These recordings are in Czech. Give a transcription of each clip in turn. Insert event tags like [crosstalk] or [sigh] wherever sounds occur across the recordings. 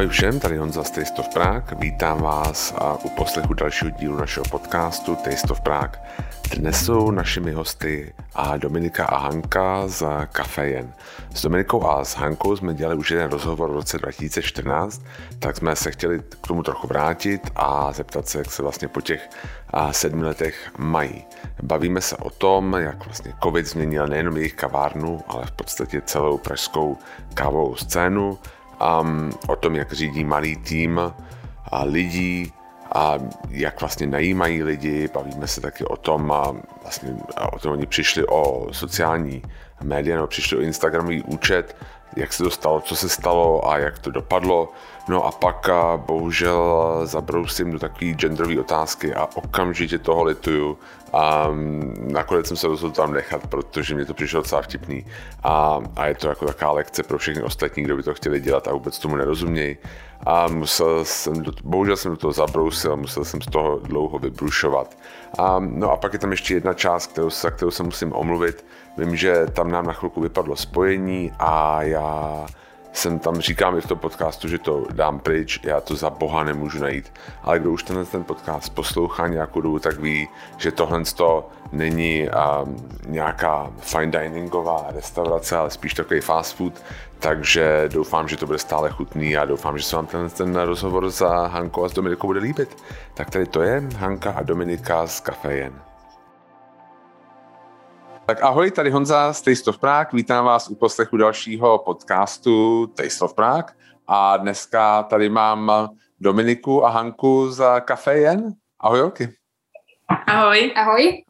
Ahoj všem, tady Honza z Taste of Prague. Vítám vás u poslechu dalšího dílu našeho podcastu Taste of Prague. Dnes jsou našimi hosty a Dominika a Hanka z Jen. S Dominikou a s Hankou jsme dělali už jeden rozhovor v roce 2014, tak jsme se chtěli k tomu trochu vrátit a zeptat se, jak se vlastně po těch sedmi letech mají. Bavíme se o tom, jak vlastně covid změnil nejenom jejich kavárnu, ale v podstatě celou pražskou kávovou scénu, um, o tom, jak řídí malý tým a lidí, a jak vlastně najímají lidi, bavíme se taky o tom, a vlastně o tom oni přišli o sociální média, nebo přišli o Instagramový účet, jak se to stalo, co se stalo a jak to dopadlo. No a pak a bohužel zabrousím do takové genderové otázky a okamžitě toho lituju. A nakonec jsem se rozhodl tam nechat, protože mě to přišlo docela vtipný. A, a je to jako taková lekce pro všechny ostatní, kdo by to chtěli dělat a vůbec tomu nerozumějí. A musel jsem, do, bohužel jsem do toho zabrousil, musel jsem z toho dlouho vybrušovat. A, no a pak je tam ještě jedna část, kterou, za kterou se musím omluvit. Vím, že tam nám na chvilku vypadlo spojení a já jsem tam, říkám i v tom podcastu, že to dám pryč, já to za boha nemůžu najít. Ale kdo už tenhle ten podcast poslouchá nějakou dobu, tak ví, že tohle to není um, nějaká fine diningová restaurace, ale spíš takový fast food, takže doufám, že to bude stále chutný a doufám, že se vám ten, ten rozhovor za Hankou a s Dominikou bude líbit. Tak tady to je Hanka a Dominika z Café Jen. Tak ahoj, tady Honza z Taste of Prague. Vítám vás u poslechu dalšího podcastu Taste of Prague. A dneska tady mám Dominiku a Hanku za Café Jen. Ahoj, Olky. Ahoj. Ahoj.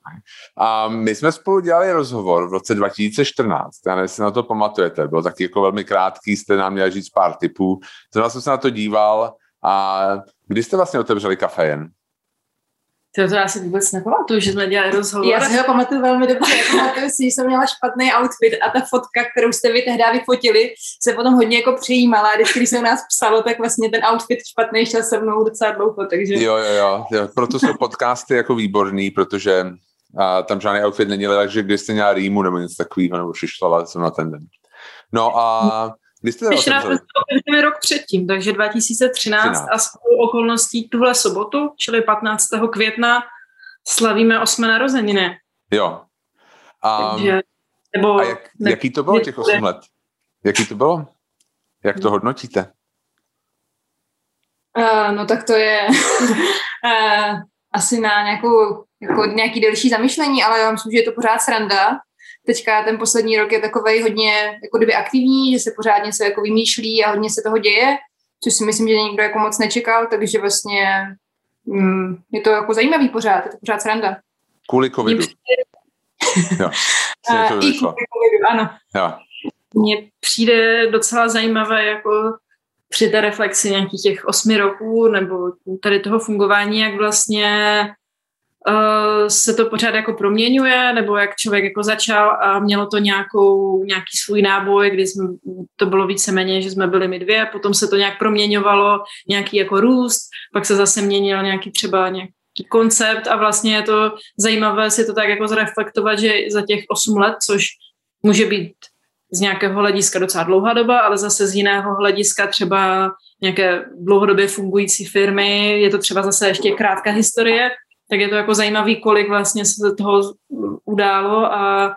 A my jsme spolu dělali rozhovor v roce 2014. Já nevím, jestli na to pamatujete. Byl taky jako velmi krátký, jste nám měli říct pár tipů. Zrovna jsem se na to díval. A kdy jste vlastně otevřeli Café Jen? To, to já si vůbec nepamatuju, že jsme dělali rozhovor. Já si ho pamatuju velmi dobře. pamatuju si, že jsem měla špatný outfit a ta fotka, kterou jste vy tehdy vyfotili, se potom hodně jako přijímala. Když, když se u nás psalo, tak vlastně ten outfit špatný šel se mnou docela dlouho. Takže... Jo, jo, jo, jo. Proto jsou podcasty jako výborný, protože a, tam žádný outfit není, ale takže když jste měla rýmu nebo něco takového, nebo šišlala jsem na ten den. No a kdy jste Ještě nás rok předtím, takže 2013 13. a s okolností tuhle sobotu, čili 15. května, slavíme osmé narozeniny. Jo. Um, takže, nebo, a jak, ne, jaký to bylo těch 8 let? Jaký to bylo? Jak to hodnotíte? Uh, no tak to je uh, [laughs] asi na nějakou, jako nějaký delší zamyšlení, ale já myslím, že je to pořád sranda, teďka ten poslední rok je takový hodně jako kdyby aktivní, že se pořádně se jako vymýšlí a hodně se toho děje, což si myslím, že nikdo jako moc nečekal, takže vlastně mm, je to jako zajímavý pořád, je to pořád sranda. Kvůli covidu. [laughs] jo, [laughs] to I kvůli covidu, ano. Jo. Mně přijde docela zajímavé jako při té reflexi nějakých těch osmi roků nebo tady toho fungování, jak vlastně uh, se to pořád jako proměňuje, nebo jak člověk jako začal a mělo to nějakou, nějaký svůj náboj, kdy jsme, to bylo víceméně, že jsme byli my dvě, potom se to nějak proměňovalo, nějaký jako růst, pak se zase měnil nějaký třeba nějaký koncept a vlastně je to zajímavé si to tak jako zreflektovat, že za těch 8 let, což může být z nějakého hlediska docela dlouhá doba, ale zase z jiného hlediska třeba nějaké dlouhodobě fungující firmy, je to třeba zase ještě krátká historie, tak je to jako zajímavý, kolik vlastně se toho událo a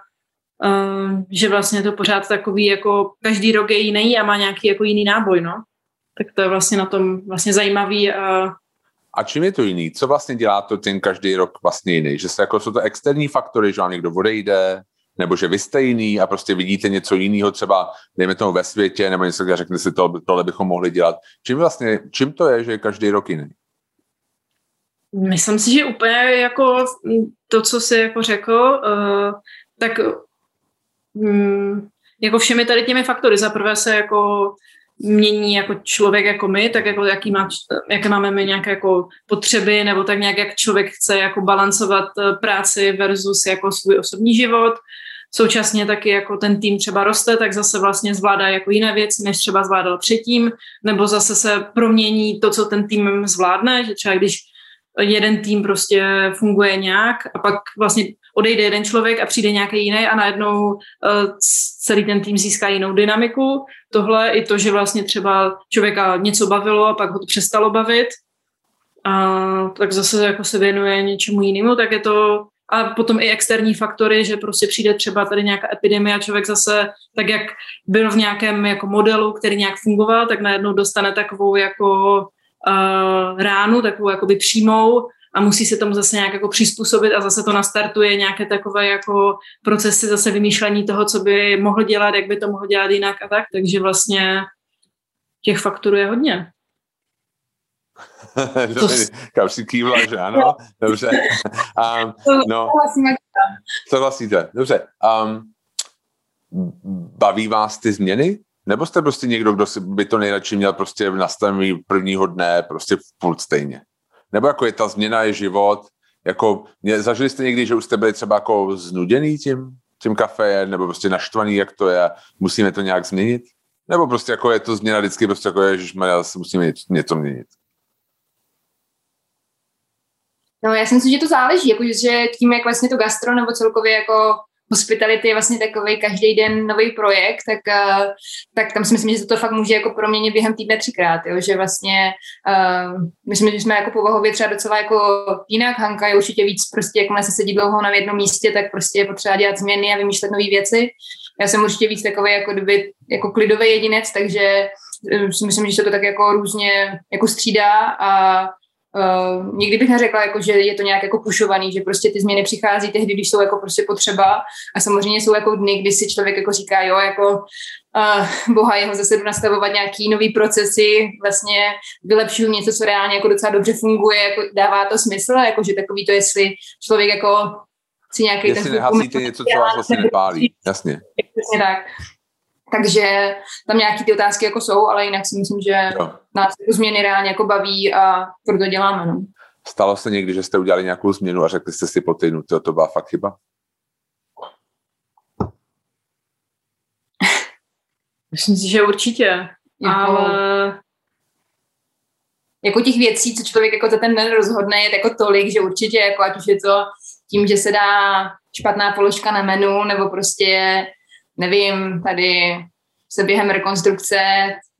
že vlastně to pořád takový jako každý rok je jiný a má nějaký jako jiný náboj, no. Tak to je vlastně na tom vlastně zajímavý a a čím je to jiný? Co vlastně dělá to ten každý rok vlastně jiný? Že se jako jsou to externí faktory, že vám někdo odejde, nebo že vy jste jiný a prostě vidíte něco jiného třeba, dejme tomu ve světě, nebo něco, kde řeknete si, to, tohle bychom mohli dělat. Čím vlastně, čím to je, že je každý rok jiný? Myslím si, že úplně jako to, co jsi jako řekl, uh, tak um, jako všemi tady těmi faktory. Za prvé se jako mění jako člověk jako my, tak jako jaký má, jaké máme my nějaké jako potřeby, nebo tak nějak jak člověk chce jako balancovat eh, práci versus jako svůj osobní život. Současně taky jako ten tým třeba roste, tak zase vlastně zvládá jako jiné věci, než třeba zvládal předtím, nebo zase se promění to, co ten tým zvládne, že třeba když jeden tým prostě funguje nějak a pak vlastně odejde jeden člověk a přijde nějaký jiný a najednou uh, celý ten tým získá jinou dynamiku. Tohle i to, že vlastně třeba člověka něco bavilo a pak ho to přestalo bavit, a tak zase jako se věnuje něčemu jinému, tak je to a potom i externí faktory, že prostě přijde třeba tady nějaká epidemie a člověk zase, tak jak byl v nějakém jako modelu, který nějak fungoval, tak najednou dostane takovou jako uh, ránu, takovou jakoby přímou a musí se tomu zase nějak jako přizpůsobit a zase to nastartuje nějaké takové jako procesy zase vymýšlení toho, co by mohl dělat, jak by to mohl dělat jinak a tak, takže vlastně těch faktorů je hodně. [laughs] Kam si kývla, že ano? Dobře. [laughs] Um, no, souhlasíte. Dobře. Um, baví vás ty změny? Nebo jste prostě někdo, kdo by to nejradši měl prostě v nastavení prvního dne prostě furt stejně? Nebo jako je ta změna, je život, jako mě, zažili jste někdy, že už jste byli třeba jako znuděný tím, tím kafejem, nebo prostě naštvaný, jak to je, musíme to nějak změnit? Nebo prostě jako je to změna vždycky prostě jako je, že musíme něco měnit? No, já si myslím, že to záleží, jako, že tím, jak vlastně to gastro nebo celkově jako hospitality je vlastně takový každý den nový projekt, tak, uh, tak tam si myslím, že se to fakt může jako proměnit během týdne třikrát, jo? že vlastně uh, myslím, že jsme jako povahově třeba docela jako jinak, Hanka je určitě víc prostě, jak se sedí dlouho na jednom místě, tak prostě je potřeba dělat změny a vymýšlet nové věci. Já jsem určitě víc takový jako, kdyby, jako klidový jedinec, takže eh, si myslím, že se to tak jako různě jako střídá a Uh, nikdy bych neřekla, jako, že je to nějak jako pušovaný, že prostě ty změny přichází tehdy, když jsou jako prostě potřeba a samozřejmě jsou jako dny, kdy si člověk jako říká, jo, jako uh, boha jeho zase jdu nastavovat nějaký nový procesy, vlastně vylepšuju něco, co reálně jako docela dobře funguje, jako dává to smysl, jako že takový to, jestli člověk jako si nějaký... Jestli nehasíte něco, co vás vlastně nepálí, jasně. Přesně tak. Takže tam nějaké ty otázky jako jsou, ale jinak si myslím, že jo. nás ty změny reálně jako baví a proto děláme. No. Stalo se někdy, že jste udělali nějakou změnu a řekli jste si po týdnu, to, to byla fakt chyba? [laughs] Myslím si, že určitě. Jako, ale... Jako těch věcí, co člověk jako za ten den rozhodne, je jako tolik, že určitě, jako ať už je to tím, že se dá špatná položka na menu, nebo prostě nevím, tady se během rekonstrukce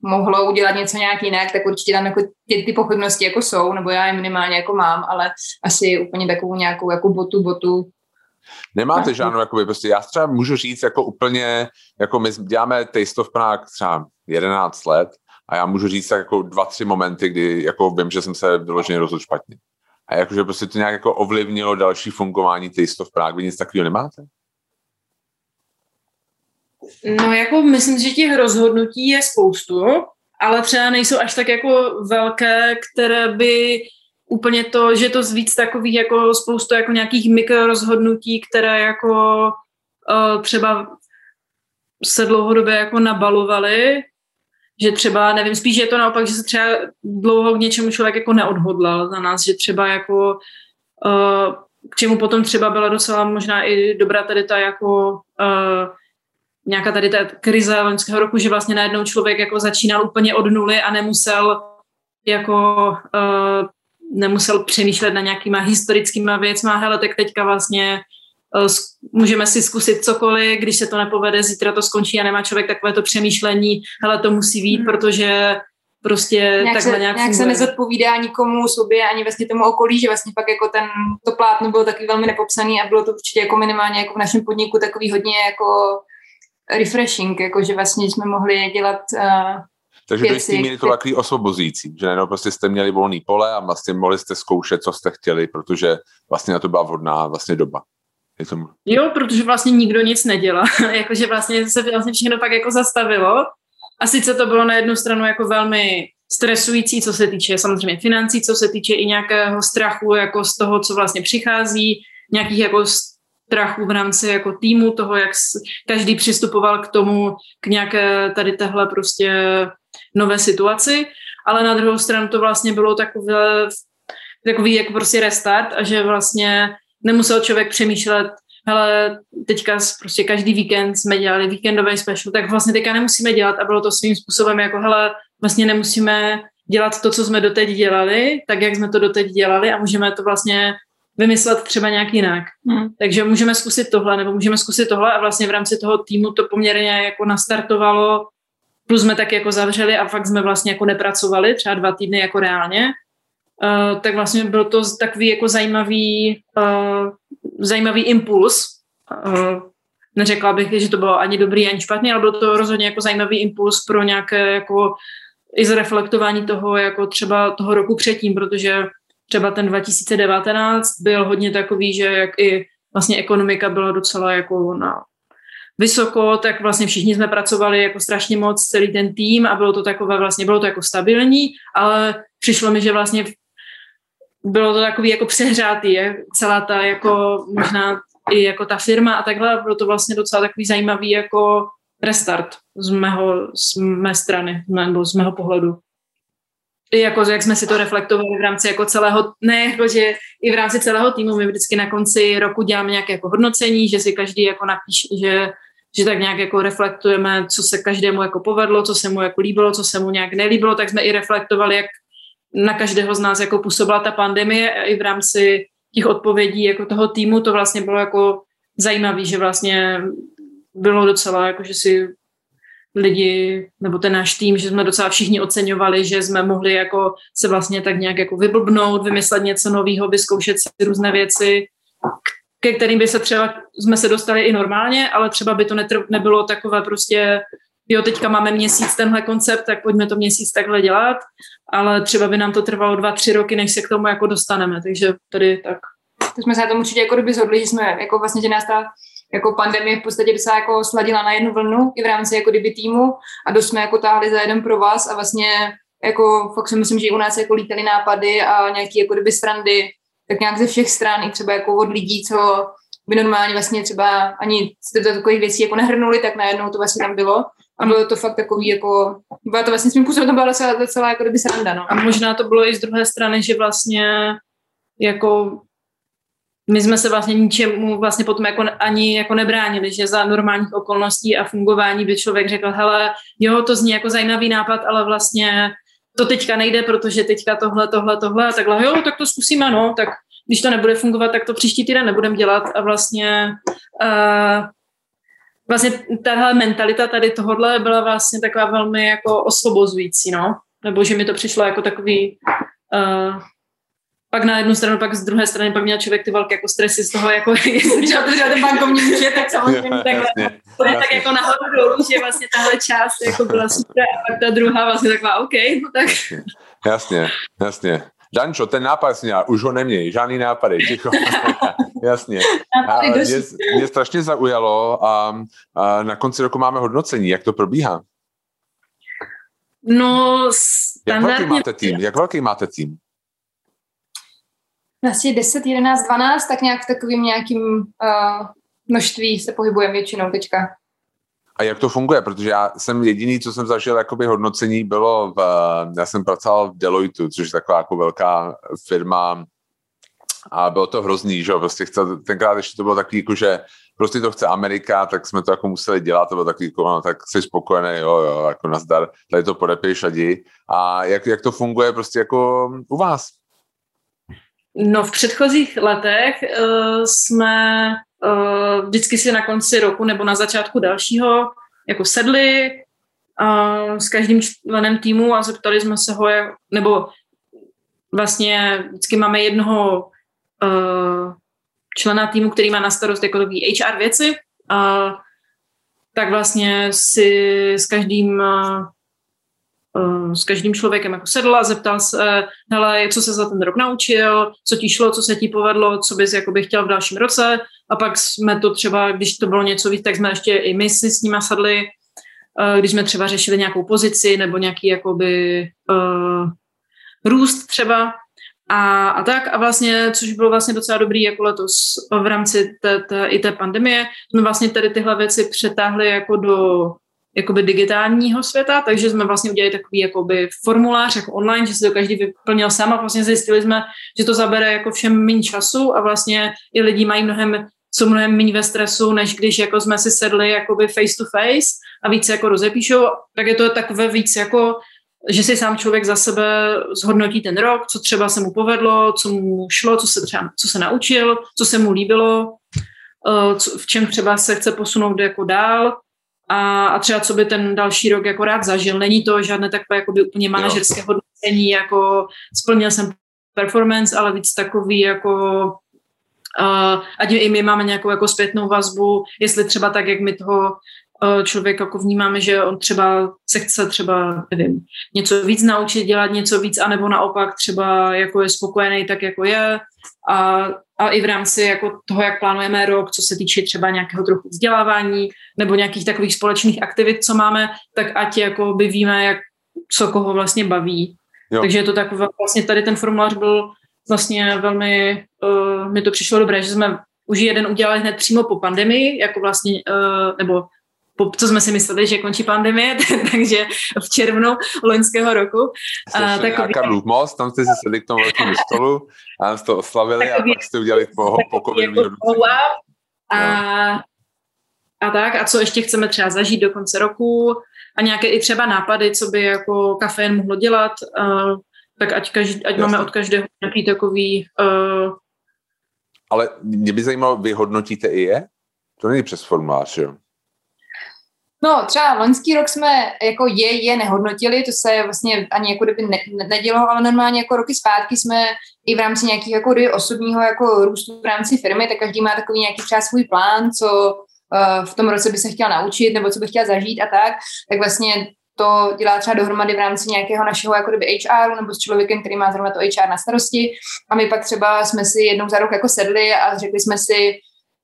mohlo udělat něco nějak jinak, tak určitě tam jako ty, ty pochybnosti jako jsou, nebo já je minimálně jako mám, ale asi úplně takovou nějakou jako botu, botu Nemáte no. žádnou, jakoby, prostě já třeba můžu říct jako úplně, jako my děláme Taste of Prague třeba 11 let a já můžu říct tak jako dva, tři momenty, kdy jako vím, že jsem se vyloženě rozhodl špatně. A jakože prostě to nějak jako ovlivnilo další fungování Taste of Prague. Vy nic takového nemáte? No jako myslím, že těch rozhodnutí je spoustu, ale třeba nejsou až tak jako velké, které by úplně to, že to víc takových jako spoustu jako nějakých mikrorozhodnutí, které jako uh, třeba se dlouhodobě jako nabalovaly, že třeba, nevím, spíš je to naopak, že se třeba dlouho k něčemu člověk jako neodhodlal za nás, že třeba jako uh, k čemu potom třeba byla docela možná i dobrá tady ta jako uh, nějaká tady ta krize loňského roku, že vlastně najednou člověk jako začínal úplně od nuly a nemusel jako uh, nemusel přemýšlet na nějakýma historickýma věcma, hele, tak teďka vlastně uh, můžeme si zkusit cokoliv, když se to nepovede, zítra to skončí a nemá člověk takové to přemýšlení, hele, to musí být, hmm. protože prostě nějak takhle se, nějak, nějak se nezodpovídá nikomu sobě ani vlastně tomu okolí, že vlastně pak jako ten, to plátno bylo taky velmi nepopsaný a bylo to určitě jako minimálně jako v našem podniku takový hodně jako refreshing, jako že vlastně jsme mohli dělat uh, takže věci, to jistý to takový osvobozující, že jenom prostě jste měli volný pole a vlastně mohli jste zkoušet, co jste chtěli, protože vlastně na to byla vhodná vlastně doba. Je tomu... Jo, protože vlastně nikdo nic nedělá. [laughs] Jakože vlastně se vlastně všechno pak jako zastavilo. A sice to bylo na jednu stranu jako velmi stresující, co se týče samozřejmě financí, co se týče i nějakého strachu jako z toho, co vlastně přichází, nějakých jako strachu v rámci jako týmu, toho, jak každý přistupoval k tomu, k nějaké tady tehle prostě nové situaci, ale na druhou stranu to vlastně bylo takové, takový jako prostě restart a že vlastně nemusel člověk přemýšlet, hele, teďka prostě každý víkend jsme dělali víkendové special, tak vlastně teďka nemusíme dělat. A bylo to svým způsobem jako, hele, vlastně nemusíme dělat to, co jsme doteď dělali, tak, jak jsme to doteď dělali a můžeme to vlastně vymyslet třeba nějak jinak. Hmm. Takže můžeme zkusit tohle, nebo můžeme zkusit tohle a vlastně v rámci toho týmu to poměrně jako nastartovalo, plus jsme tak jako zavřeli a fakt jsme vlastně jako nepracovali, třeba dva týdny jako reálně, uh, tak vlastně byl to takový jako zajímavý, uh, zajímavý impuls. Uh, neřekla bych, že to bylo ani dobrý, ani špatný, ale byl to rozhodně jako zajímavý impuls pro nějaké jako i zreflektování toho, jako třeba toho roku předtím, protože třeba ten 2019 byl hodně takový, že jak i vlastně ekonomika byla docela jako na vysoko, tak vlastně všichni jsme pracovali jako strašně moc, celý ten tým a bylo to takové vlastně, bylo to jako stabilní, ale přišlo mi, že vlastně bylo to takový jako přehrátý, celá ta jako možná i jako ta firma a takhle, bylo to vlastně docela takový zajímavý jako restart z mého, z mé strany, nebo z mého pohledu. Jako, jak jsme si to reflektovali v rámci jako celého, ne, jako, že i v rámci celého týmu my vždycky na konci roku děláme nějaké jako hodnocení, že si každý jako napíše, že, že tak nějak jako reflektujeme, co se každému jako povedlo, co se mu jako líbilo, co se mu nějak nelíbilo, tak jsme i reflektovali, jak na každého z nás jako působila ta pandemie a i v rámci těch odpovědí jako toho týmu to vlastně bylo jako zajímavé, že vlastně bylo docela, jako že si lidi, nebo ten náš tým, že jsme docela všichni oceňovali, že jsme mohli jako se vlastně tak nějak jako vyblbnout, vymyslet něco nového, vyzkoušet si různé věci, ke kterým by se třeba, jsme se dostali i normálně, ale třeba by to netr- nebylo takové prostě, jo, teďka máme měsíc tenhle koncept, tak pojďme to měsíc takhle dělat, ale třeba by nám to trvalo dva, tři roky, než se k tomu jako dostaneme, takže tady tak. To jsme se na tom určitě jako kdyby zhodli, že jsme jako vlastně, že nás ta jako pandemie v podstatě docela jako sladila na jednu vlnu i v rámci jako kdyby týmu a dost jsme jako táhli za jeden pro vás a vlastně jako fakt si myslím, že u nás jako lítaly nápady a nějaký jako kdyby strandy, tak nějak ze všech stran, i třeba jako od lidí, co by normálně vlastně třeba ani do takových věcí jako nehrnuli, tak najednou to vlastně tam bylo. A bylo to fakt takový jako, byla to vlastně svým způsobem to byla docela, docela jako kdyby sranda, no. A možná to bylo i z druhé strany, že vlastně jako my jsme se vlastně ničemu vlastně potom jako ani jako nebránili, že za normálních okolností a fungování by člověk řekl, hele, jo, to zní jako zajímavý nápad, ale vlastně to teďka nejde, protože teďka tohle, tohle, tohle. A takhle, jo, tak to zkusíme, no, tak když to nebude fungovat, tak to příští týden nebudeme dělat. A vlastně uh, vlastně tahle mentalita tady tohodle byla vlastně taková velmi jako osvobozující, no, nebo že mi to přišlo jako takový uh, pak na jednu stranu, pak z druhé strany, pak měl člověk ty velké jako stresy z toho, jako [laughs] když otevřel ten bankovní účet, tak samozřejmě [laughs] takhle, to je tak jako nahoru dolů, že vlastně tahle část jako byla super a pak ta druhá vlastně taková OK, no tak. Jasně, jasně. Dančo, ten nápad měl, už ho neměj, žádný nápady, ticho. [laughs] Jasně. A mě, mě strašně zaujalo a, a na konci roku máme hodnocení, jak to probíhá? No, Jak velký máte tým? Jak velký máte tým? Vlastně 10, 11, 12, tak nějak v takovým nějakým uh, množství se pohybujeme většinou teďka. A jak to funguje? Protože já jsem jediný, co jsem zažil jakoby hodnocení, bylo v, já jsem pracoval v Deloitu, což je taková jako velká firma a bylo to hrozný, že prostě chce, tenkrát ještě to bylo takový, jako, že prostě to chce Amerika, tak jsme to jako museli dělat, to bylo takový, jako, no, tak jsi spokojený, jo, jo, jako nazdar, tady to podepiš a jdi. A jak, jak to funguje prostě jako u vás? No v předchozích letech uh, jsme uh, vždycky si na konci roku nebo na začátku dalšího jako sedli uh, s každým členem týmu a zeptali jsme se ho, jak, nebo vlastně vždycky máme jednoho uh, člena týmu, který má na starost jako takový HR věci, uh, tak vlastně si s každým s každým člověkem jako sedl a zeptal se, hele, co se za ten rok naučil, co ti šlo, co se ti povedlo, co bys jakoby chtěl v dalším roce? A pak jsme to třeba, když to bylo něco víc, tak jsme ještě i my si s nima sadli, eh, když jsme třeba řešili nějakou pozici nebo nějaký jakoby uh, růst třeba. A, a tak a vlastně, což bylo vlastně docela dobrý jako letos v rámci té, té, i té pandemie, jsme vlastně tady tyhle věci přetáhli jako do jakoby digitálního světa, takže jsme vlastně udělali takový jakoby formulář jako online, že si to každý vyplnil sám a vlastně zjistili jsme, že to zabere jako všem méně času a vlastně i lidi mají mnohem jsou mnohem méně ve stresu, než když jako jsme si sedli jakoby face to face a více jako rozepíšou, tak je to takové víc jako že si sám člověk za sebe zhodnotí ten rok, co třeba se mu povedlo, co mu šlo, co se třeba, co se naučil, co se mu líbilo, eh, co, v čem třeba se chce posunout jako dál a, a třeba co by ten další rok jako rád zažil. Není to žádné takové jako by úplně manažerské hodnocení, jako splnil jsem performance, ale víc takový jako uh, ať i my máme nějakou jako zpětnou vazbu, jestli třeba tak, jak my toho uh, člověk jako vnímáme, že on třeba se chce třeba, nevím, něco víc naučit, dělat něco víc, anebo naopak třeba jako je spokojený tak, jako je a, a i v rámci jako toho, jak plánujeme rok, co se týče třeba nějakého trochu vzdělávání nebo nějakých takových společných aktivit, co máme, tak ať jako by víme, jak, co koho vlastně baví. Jo. Takže je to tak, vlastně tady ten formulář byl vlastně velmi, uh, mi to přišlo dobré, že jsme už jeden udělali hned přímo po pandemii, jako vlastně, uh, nebo po, co jsme si mysleli, že končí pandemie, [laughs] takže v červnu loňského roku. A, takový, Karlův most, tam jste si sedli k tomu velkému stolu a jste to oslavili takový, a pak jste udělali po, po jako, a, a tak, a co ještě chceme třeba zažít do konce roku? A nějaké i třeba nápady, co by jako kafén mohlo dělat, uh, tak ať, každý, ať máme od každého nějaký takový... Uh... Ale mě by zajímalo, vy hodnotíte i je? To není přes formulář, jo? No, třeba loňský rok jsme jako je, je nehodnotili, to se vlastně ani jako kdyby ne, ne, nedělo, ale normálně jako roky zpátky jsme i v rámci nějakých jako osobního jako růstu v rámci firmy, tak každý má takový nějaký třeba svůj plán, co uh, v tom roce by se chtěl naučit nebo co by chtěl zažít a tak, tak vlastně to dělá třeba dohromady v rámci nějakého našeho jako kdyby HR nebo s člověkem, který má zrovna to HR na starosti. A my pak třeba jsme si jednou za rok jako sedli a řekli jsme si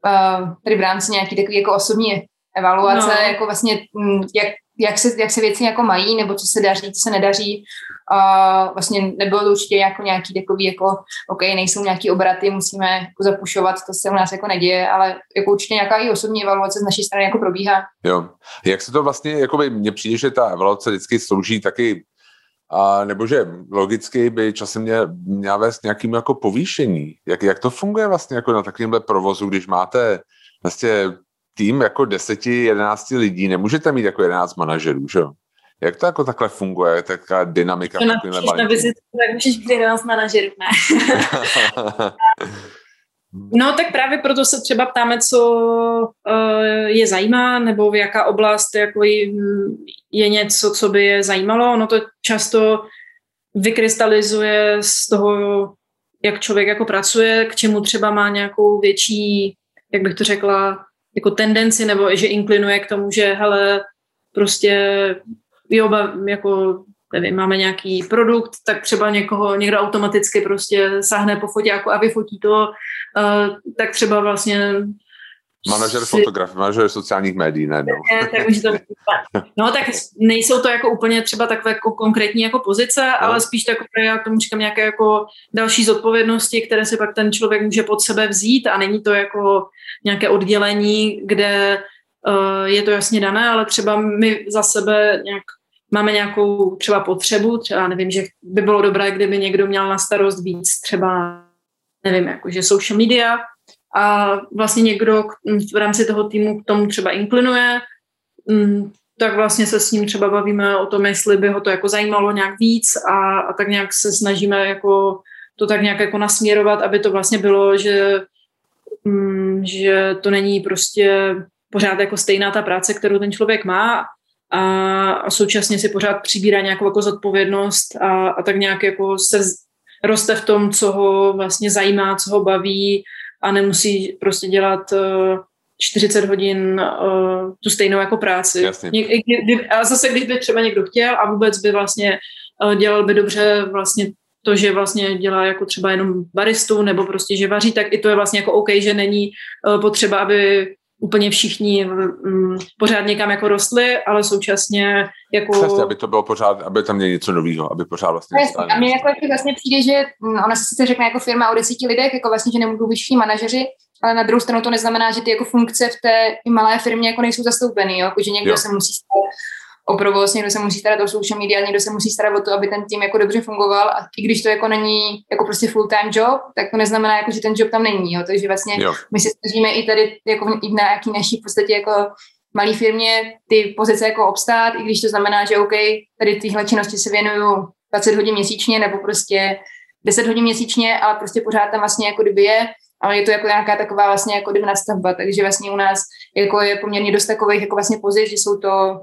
uh, tady v rámci nějaký takový jako osobní evaluace, no. jako vlastně mm, jak, jak, se, jak se věci jako mají, nebo co se daří, co se nedaří. A vlastně nebylo to určitě jako nějaký takový, jako OK, nejsou nějaký obraty, musíme jako zapušovat, to se u nás jako neděje, ale jako určitě nějaká i osobní evaluace z naší strany jako probíhá. Jo. Jak se to vlastně, jako by mně přijde, že ta evaluace vždycky slouží taky a nebo že logicky by časem mě, měla vést nějakým jako povýšení. Jak, jak to funguje vlastně jako na takovémhle provozu, když máte vlastně tým jako 10-11 lidí, nemůžete mít jako 11 manažerů, že jo? Jak to jako takhle funguje, taková dynamika? To na vizitku, tak můžeš být 11 manažerů, ne? [laughs] no tak právě proto se třeba ptáme, co uh, je zajímá, nebo v jaká oblast jako je něco, co by je zajímalo. Ono to často vykrystalizuje z toho, jak člověk jako pracuje, k čemu třeba má nějakou větší, jak bych to řekla, jako tendenci, nebo že inklinuje k tomu, že hele, prostě jo, jako nevím, máme nějaký produkt, tak třeba někoho, někdo automaticky prostě sáhne po foťáku a vyfotí to, uh, tak třeba vlastně Manažer si... fotografie, manažer sociálních médií, ne, no. tak už to, no tak nejsou to jako úplně třeba takové jako konkrétní jako pozice, no. ale spíš takové, já tomu říkám, nějaké jako další zodpovědnosti, které si pak ten člověk může pod sebe vzít a není to jako nějaké oddělení, kde uh, je to jasně dané, ale třeba my za sebe nějak máme nějakou třeba potřebu, třeba nevím, že by bylo dobré, kdyby někdo měl na starost víc třeba, nevím, jako že social media, a vlastně někdo v rámci toho týmu k tomu třeba inklinuje, mm, tak vlastně se s ním třeba bavíme o tom, jestli by ho to jako zajímalo nějak víc a, a tak nějak se snažíme jako to tak nějak jako nasměrovat, aby to vlastně bylo, že, mm, že to není prostě pořád jako stejná ta práce, kterou ten člověk má a, a současně si pořád přibírá nějakou jako zodpovědnost a, a tak nějak jako se roste v tom, co ho vlastně zajímá, co ho baví a nemusí prostě dělat 40 eh, hodin uh, tu stejnou jako práci. Jasně. a zase, když by třeba někdo chtěl a vůbec by vlastně uh, dělal by dobře vlastně to, že vlastně dělá jako třeba jenom baristu nebo prostě, že vaří, tak i to je vlastně jako OK, že není uh, potřeba, aby úplně všichni um, pořád někam jako rostli, ale současně jako... Přesně, aby to bylo pořád, aby tam měli něco nového, aby pořád vlastně... Přesně. A mně jako vlastně přijde, že mm, ona se sice řekne jako firma o desíti lidech, jako vlastně, že nemůžou být všichni manažeři, ale na druhou stranu to neznamená, že ty jako funkce v té malé firmě jako nejsou zastoupeny, jo? Jako, že někdo jo. se musí stát o provoz, někdo se musí starat o social media, někdo se musí starat o to, aby ten tým jako dobře fungoval a i když to jako není jako prostě full time job, tak to neznamená jako, že ten job tam není, jo? takže vlastně jo. my se snažíme i tady jako i na nějaký naší v podstatě jako malé firmě ty pozice jako obstát, i když to znamená, že OK, tady tyhle činnosti se věnuju 20 hodin měsíčně nebo prostě 10 hodin měsíčně, ale prostě pořád tam vlastně jako kdyby je, ale je to jako nějaká taková vlastně jako kdyby nastavba, takže vlastně u nás jako je poměrně dost takových jako vlastně pozic, že jsou to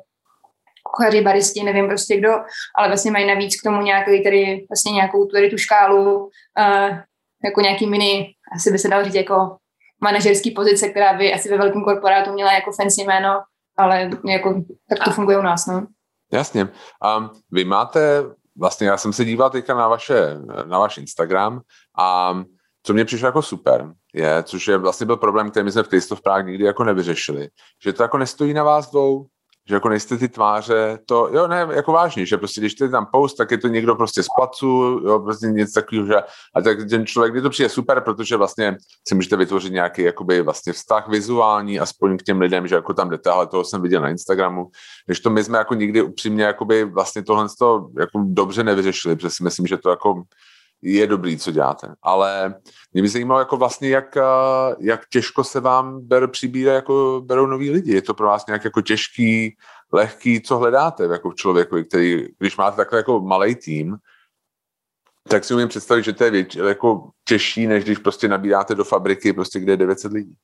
kuchaři, baristi, nevím prostě kdo, ale vlastně mají navíc k tomu nějaký tady vlastně nějakou tady tu škálu, uh, jako nějaký mini, asi by se dalo říct jako manažerský pozice, která by asi ve velkém korporátu měla jako fancy jméno, ale jako tak to funguje u nás, no. Jasně. Um, vy máte, vlastně já jsem se díval teďka na, vaše, na váš Instagram a co mě přišlo jako super, je, což je vlastně byl problém, který my jsme v Taste of Prague nikdy jako nevyřešili, že to jako nestojí na vás dvou, že jako nejste ty tváře, to, jo, ne, jako vážně, že prostě když ty tam post, tak je to někdo prostě z placu, jo, prostě něco takového, že, a tak ten člověk, kdy to přijde super, protože vlastně si můžete vytvořit nějaký jakoby vlastně vztah vizuální, aspoň k těm lidem, že jako tam jdete, ale toho jsem viděl na Instagramu, když to my jsme jako nikdy upřímně jakoby vlastně tohle to jako dobře nevyřešili, protože si myslím, že to jako je dobrý, co děláte. Ale mě by zajímalo, jako vlastně, jak, jak těžko se vám ber, přibírá, jako berou noví lidi. Je to pro vás nějak jako těžký, lehký, co hledáte jako člověku, který, když máte takhle jako malý tým, tak si umím představit, že to je věč, jako těžší, než když prostě nabíráte do fabriky, prostě, kde je 900 lidí.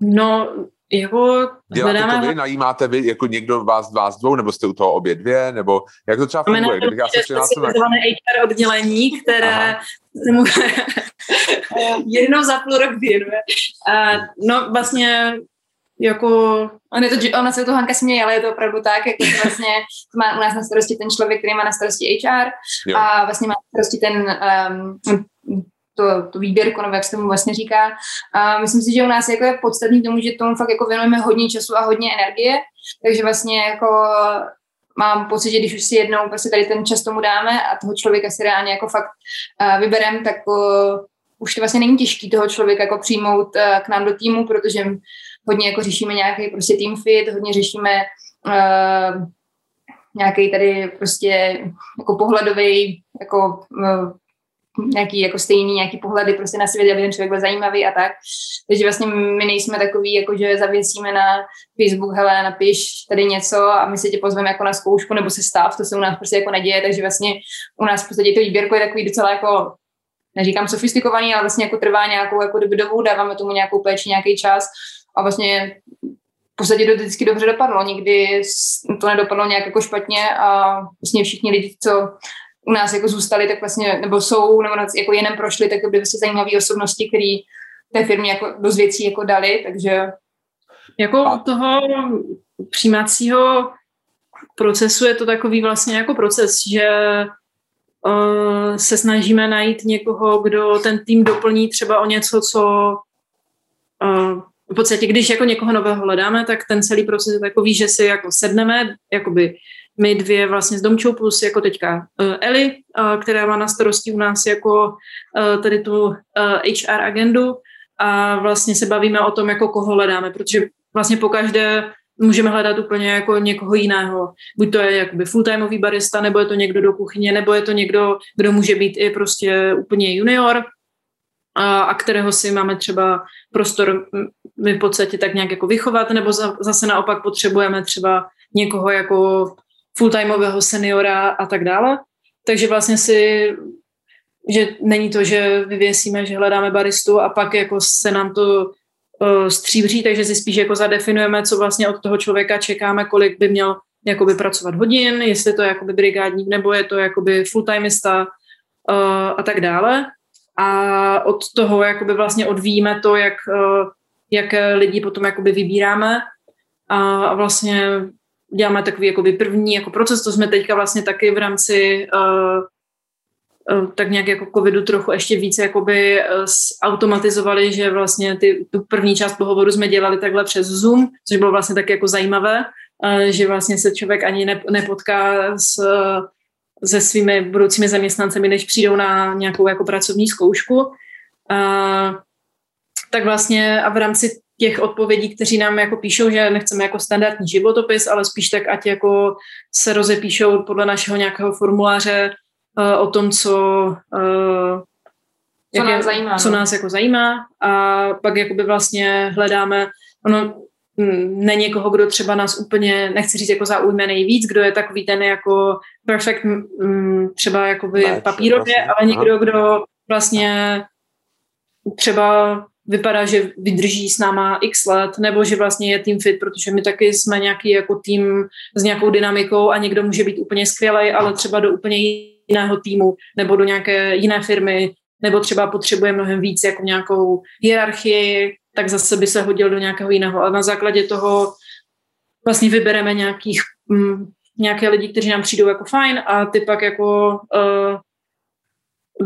No, jako Děláte to vy, najímáte vy, jako někdo vás, vás dvou, nebo jste u toho obě dvě, nebo jak to třeba funguje? Kdybych já se přihlásil na... HR oddělení, které se mu [laughs] jednou za půl rok věnuje. Uh, no vlastně jako... On je to, ona se to Hanka směje, ale je to opravdu tak, jako vlastně má u nás na starosti ten člověk, který má na starosti HR jo. a vlastně má na starosti ten um, to, to výběrku, nebo jak se tomu vlastně říká. A myslím si, že u nás jako je podstatný tomu, že tomu fakt jako věnujeme hodně času a hodně energie, takže vlastně jako mám pocit, že když už si jednou prostě tady ten čas tomu dáme a toho člověka si reálně jako fakt vyberem, tak uh, už to vlastně není těžký toho člověka jako přijmout uh, k nám do týmu, protože hodně jako řešíme nějaký prostě team fit, hodně řešíme uh, nějaký tady prostě jako pohledový jako uh, nějaký jako stejný, nějaký pohledy prostě na svět, aby ten člověk byl zajímavý a tak. Takže vlastně my nejsme takový, jako že zavěsíme na Facebook, hele, napiš tady něco a my se tě pozveme jako na zkoušku nebo se stav, to se u nás prostě jako neděje, takže vlastně u nás v podstatě to výběrko je takový docela jako neříkám sofistikovaný, ale vlastně jako trvá nějakou jako dobu, dáváme tomu nějakou péči, nějaký čas a vlastně v podstatě to vždycky dobře dopadlo. Nikdy to nedopadlo nějak jako špatně a vlastně všichni lidi, co u nás jako zůstali, tak vlastně, nebo jsou, nebo jako jenom prošli, tak byly vlastně zajímavé osobnosti, které té firmě jako dost věcí jako dali, takže... Jako u toho přijímacího procesu je to takový vlastně jako proces, že uh, se snažíme najít někoho, kdo ten tým doplní třeba o něco, co uh, v podstatě, když jako někoho nového hledáme, tak ten celý proces je takový, že si jako sedneme, jakoby my dvě vlastně s Domčou plus jako teďka uh, Eli, uh, která má na starosti u nás jako uh, tady tu HR agendu a vlastně se bavíme o tom, jako koho hledáme, protože vlastně po každé můžeme hledat úplně jako někoho jiného. Buď to je jakoby full-timeový barista, nebo je to někdo do kuchyně, nebo je to někdo, kdo může být i prostě úplně junior, a, a kterého si máme třeba prostor my v podstatě tak nějak jako vychovat, nebo za, zase naopak potřebujeme třeba někoho jako fulltimeového seniora a tak dále. Takže vlastně si, že není to, že vyvěsíme, že hledáme baristu a pak jako se nám to uh, stříbří, takže si spíš jako zadefinujeme, co vlastně od toho člověka čekáme, kolik by měl jakoby pracovat hodin, jestli to je jakoby brigádník, nebo je to jakoby fulltimista uh, a tak dále. A od toho jakoby vlastně odvíjíme to, jak, uh, jak lidi potom jakoby vybíráme a vlastně děláme takový jakoby první jako proces, to jsme teďka vlastně taky v rámci uh, uh, tak nějak jako covidu trochu ještě více jakoby uh, automatizovali, že vlastně ty, tu první část pohovoru jsme dělali takhle přes Zoom, což bylo vlastně tak jako zajímavé, že vlastně se člověk ani ne, nepotká s, se svými budoucími zaměstnancemi, než přijdou na nějakou jako pracovní zkoušku. Uh, tak vlastně a v rámci těch odpovědí, kteří nám jako píšou, že nechceme jako standardní životopis, ale spíš tak, ať jako se rozepíšou podle našeho nějakého formuláře uh, o tom, co uh, co nás zajímá. Co no. nás jako zajímá a pak jakoby vlastně hledáme, ono ne někoho, kdo třeba nás úplně, nechci říct jako zaujme nejvíc, kdo je takový ten jako perfect třeba jakoby Match, papírově, vlastně. ale někdo, kdo vlastně třeba vypadá, že vydrží s náma x let, nebo že vlastně je team fit, protože my taky jsme nějaký jako tým s nějakou dynamikou a někdo může být úplně skvělý, ale třeba do úplně jiného týmu nebo do nějaké jiné firmy, nebo třeba potřebuje mnohem víc jako nějakou hierarchii, tak zase by se hodil do nějakého jiného. A na základě toho vlastně vybereme nějakých, mm, nějaké lidi, kteří nám přijdou jako fajn a ty pak jako uh,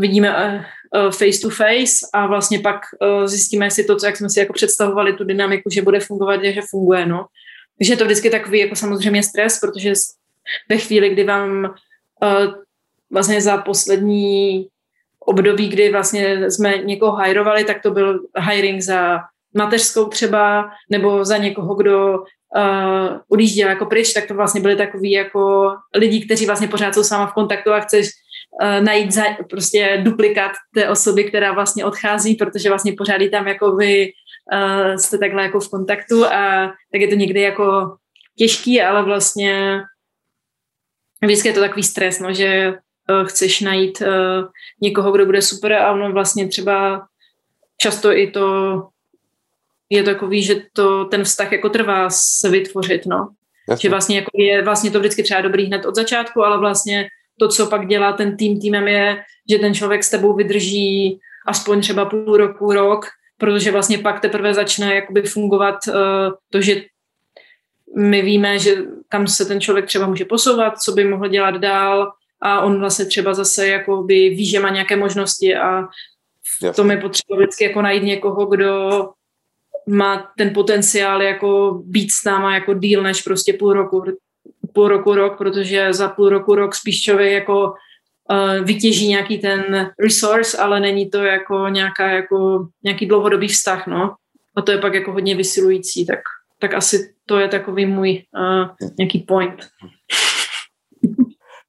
vidíme uh, face to face a vlastně pak uh, zjistíme, jestli to, co jak jsme si jako představovali, tu dynamiku, že bude fungovat, že funguje, no. Takže je to vždycky takový jako samozřejmě stres, protože ve chvíli, kdy vám uh, vlastně za poslední období, kdy vlastně jsme někoho hajrovali, tak to byl hiring za mateřskou třeba, nebo za někoho, kdo uh, odjížděl jako pryč, tak to vlastně byly takový jako lidi, kteří vlastně pořád jsou s váma v kontaktu a chceš najít za, prostě duplikát té osoby, která vlastně odchází, protože vlastně pořád tam jako vy uh, jste takhle jako v kontaktu a tak je to někdy jako těžký, ale vlastně vždycky je to takový stres, no, že uh, chceš najít uh, někoho, kdo bude super a ono vlastně třeba často i to je takový, že to, ten vztah jako trvá se vytvořit, no. Jasně. Že vlastně jako je vlastně to vždycky třeba dobrý hned od začátku, ale vlastně to, co pak dělá ten tým týmem je, že ten člověk s tebou vydrží aspoň třeba půl roku, rok, protože vlastně pak teprve začne jakoby fungovat uh, to, že my víme, že kam se ten člověk třeba může posouvat, co by mohl dělat dál a on vlastně třeba zase jakoby ví, že má nějaké možnosti a v tom je potřeba vždycky jako najít někoho, kdo má ten potenciál jako být s náma jako díl než prostě půl roku, půl roku, rok, protože za půl roku, rok spíš člověk jako uh, vytěží nějaký ten resource, ale není to jako nějaká jako nějaký dlouhodobý vztah, no. A to je pak jako hodně vysilující, tak, tak asi to je takový můj uh, nějaký point. [laughs]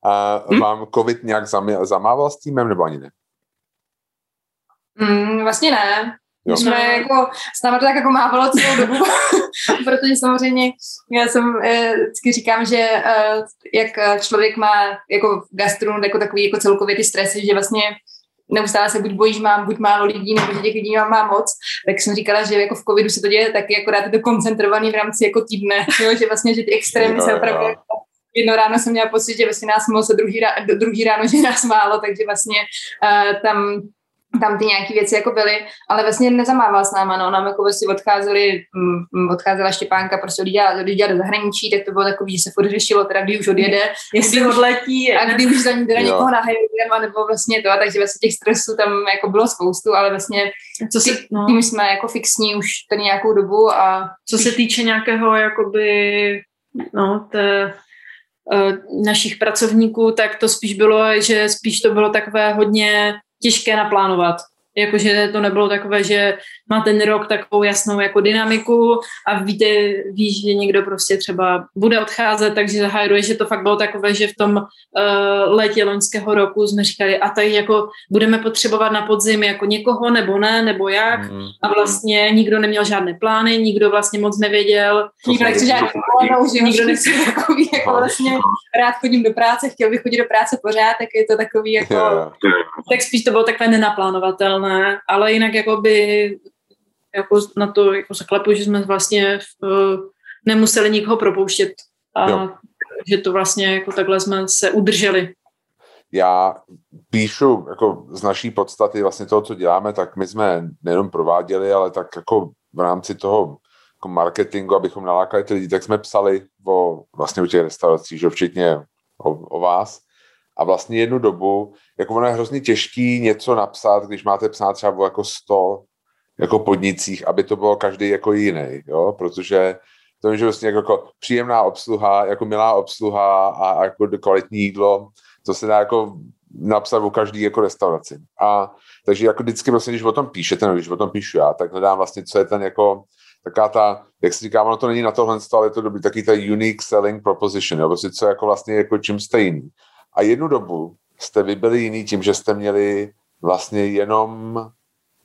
A vám COVID nějak zamával s týmem, nebo ani ne? Mm, vlastně ne. Jo. Jsme no. jako, s náma to tak jako mávalo celou dobu, [laughs] protože samozřejmě já jsem eh, vždycky říkám, že eh, jak člověk má jako v gastru jako takový jako celkově ty stresy, že vlastně neustále se buď bojíš, mám buď málo lidí, nebo že těch lidí mám, mám moc, tak jsem říkala, že jako v covidu se to děje taky akorát je to koncentrovaný v rámci jako týdne, [laughs] jo? že vlastně, že ty extrémy se opravdu jako jedno ráno jsem měla pocit, že vlastně nás moc a druhý, ráno, druhý ráno, že nás málo, takže vlastně uh, tam tam ty nějaké věci jako byly, ale vlastně nezamával s náma, no, nám jako vlastně odcházeli, m, odcházela Štěpánka, prostě lidi, lidi do zahraničí, tak to bylo takový, že se furt řešilo, teda kdy už odjede, [laughs] jestli odletí a kdy už za ní teda někoho nahajujeme, nebo vlastně to, takže vlastně těch stresů tam jako bylo spoustu, ale vlastně co se, no. tím jsme jako fixní už tady nějakou dobu a... Co se týče nějakého, jakoby, no, té, uh, našich pracovníků, tak to spíš bylo, že spíš to bylo takové hodně těžké naplánovat. Jakože to nebylo takové, že má ten rok takovou jasnou jako dynamiku a víte, víš, že někdo prostě třeba bude odcházet, takže zahajruje, že to fakt bylo takové, že v tom uh, létě loňského roku jsme říkali, a tady jako budeme potřebovat na podzim jako někoho, nebo ne, nebo jak. Mm. A vlastně nikdo neměl žádné plány, nikdo vlastně moc nevěděl. Nikdo nechce že nikdo nechce takový, jako vlastně rád chodím do práce, chtěl bych chodit do práce pořád, tak je to takový jako... Tak spíš to bylo takové nenaplánovatelné, ale jinak jako by jako na to jako se klepu, že jsme vlastně uh, nemuseli nikoho propouštět a jo. že to vlastně jako takhle jsme se udrželi. Já píšu jako z naší podstaty vlastně toho, co děláme, tak my jsme nejenom prováděli, ale tak jako v rámci toho jako marketingu, abychom nalákali ty lidi, tak jsme psali o vlastně u těch restaurací, že včetně o, o vás. A vlastně jednu dobu, jako ono je hrozně těžký něco napsat, když máte psát třeba o jako 100 jako podnicích, aby to bylo každý jako jiný, jo, protože to je, že vlastně jako, jako příjemná obsluha, jako milá obsluha a, a jako kvalitní jídlo, to se dá jako napsat o každý jako restauraci. A takže jako vždycky vlastně, když o tom píšete, nebo když o tom píšu já, tak hledám vlastně, co je ten jako taká ta, jak se říká, ono to není na tohle, ale je to dobrý, taky ta unique selling proposition, jo, prostě co jako vlastně jako čím jste jiný. A jednu dobu jste vy byli jiný tím, že jste měli vlastně jenom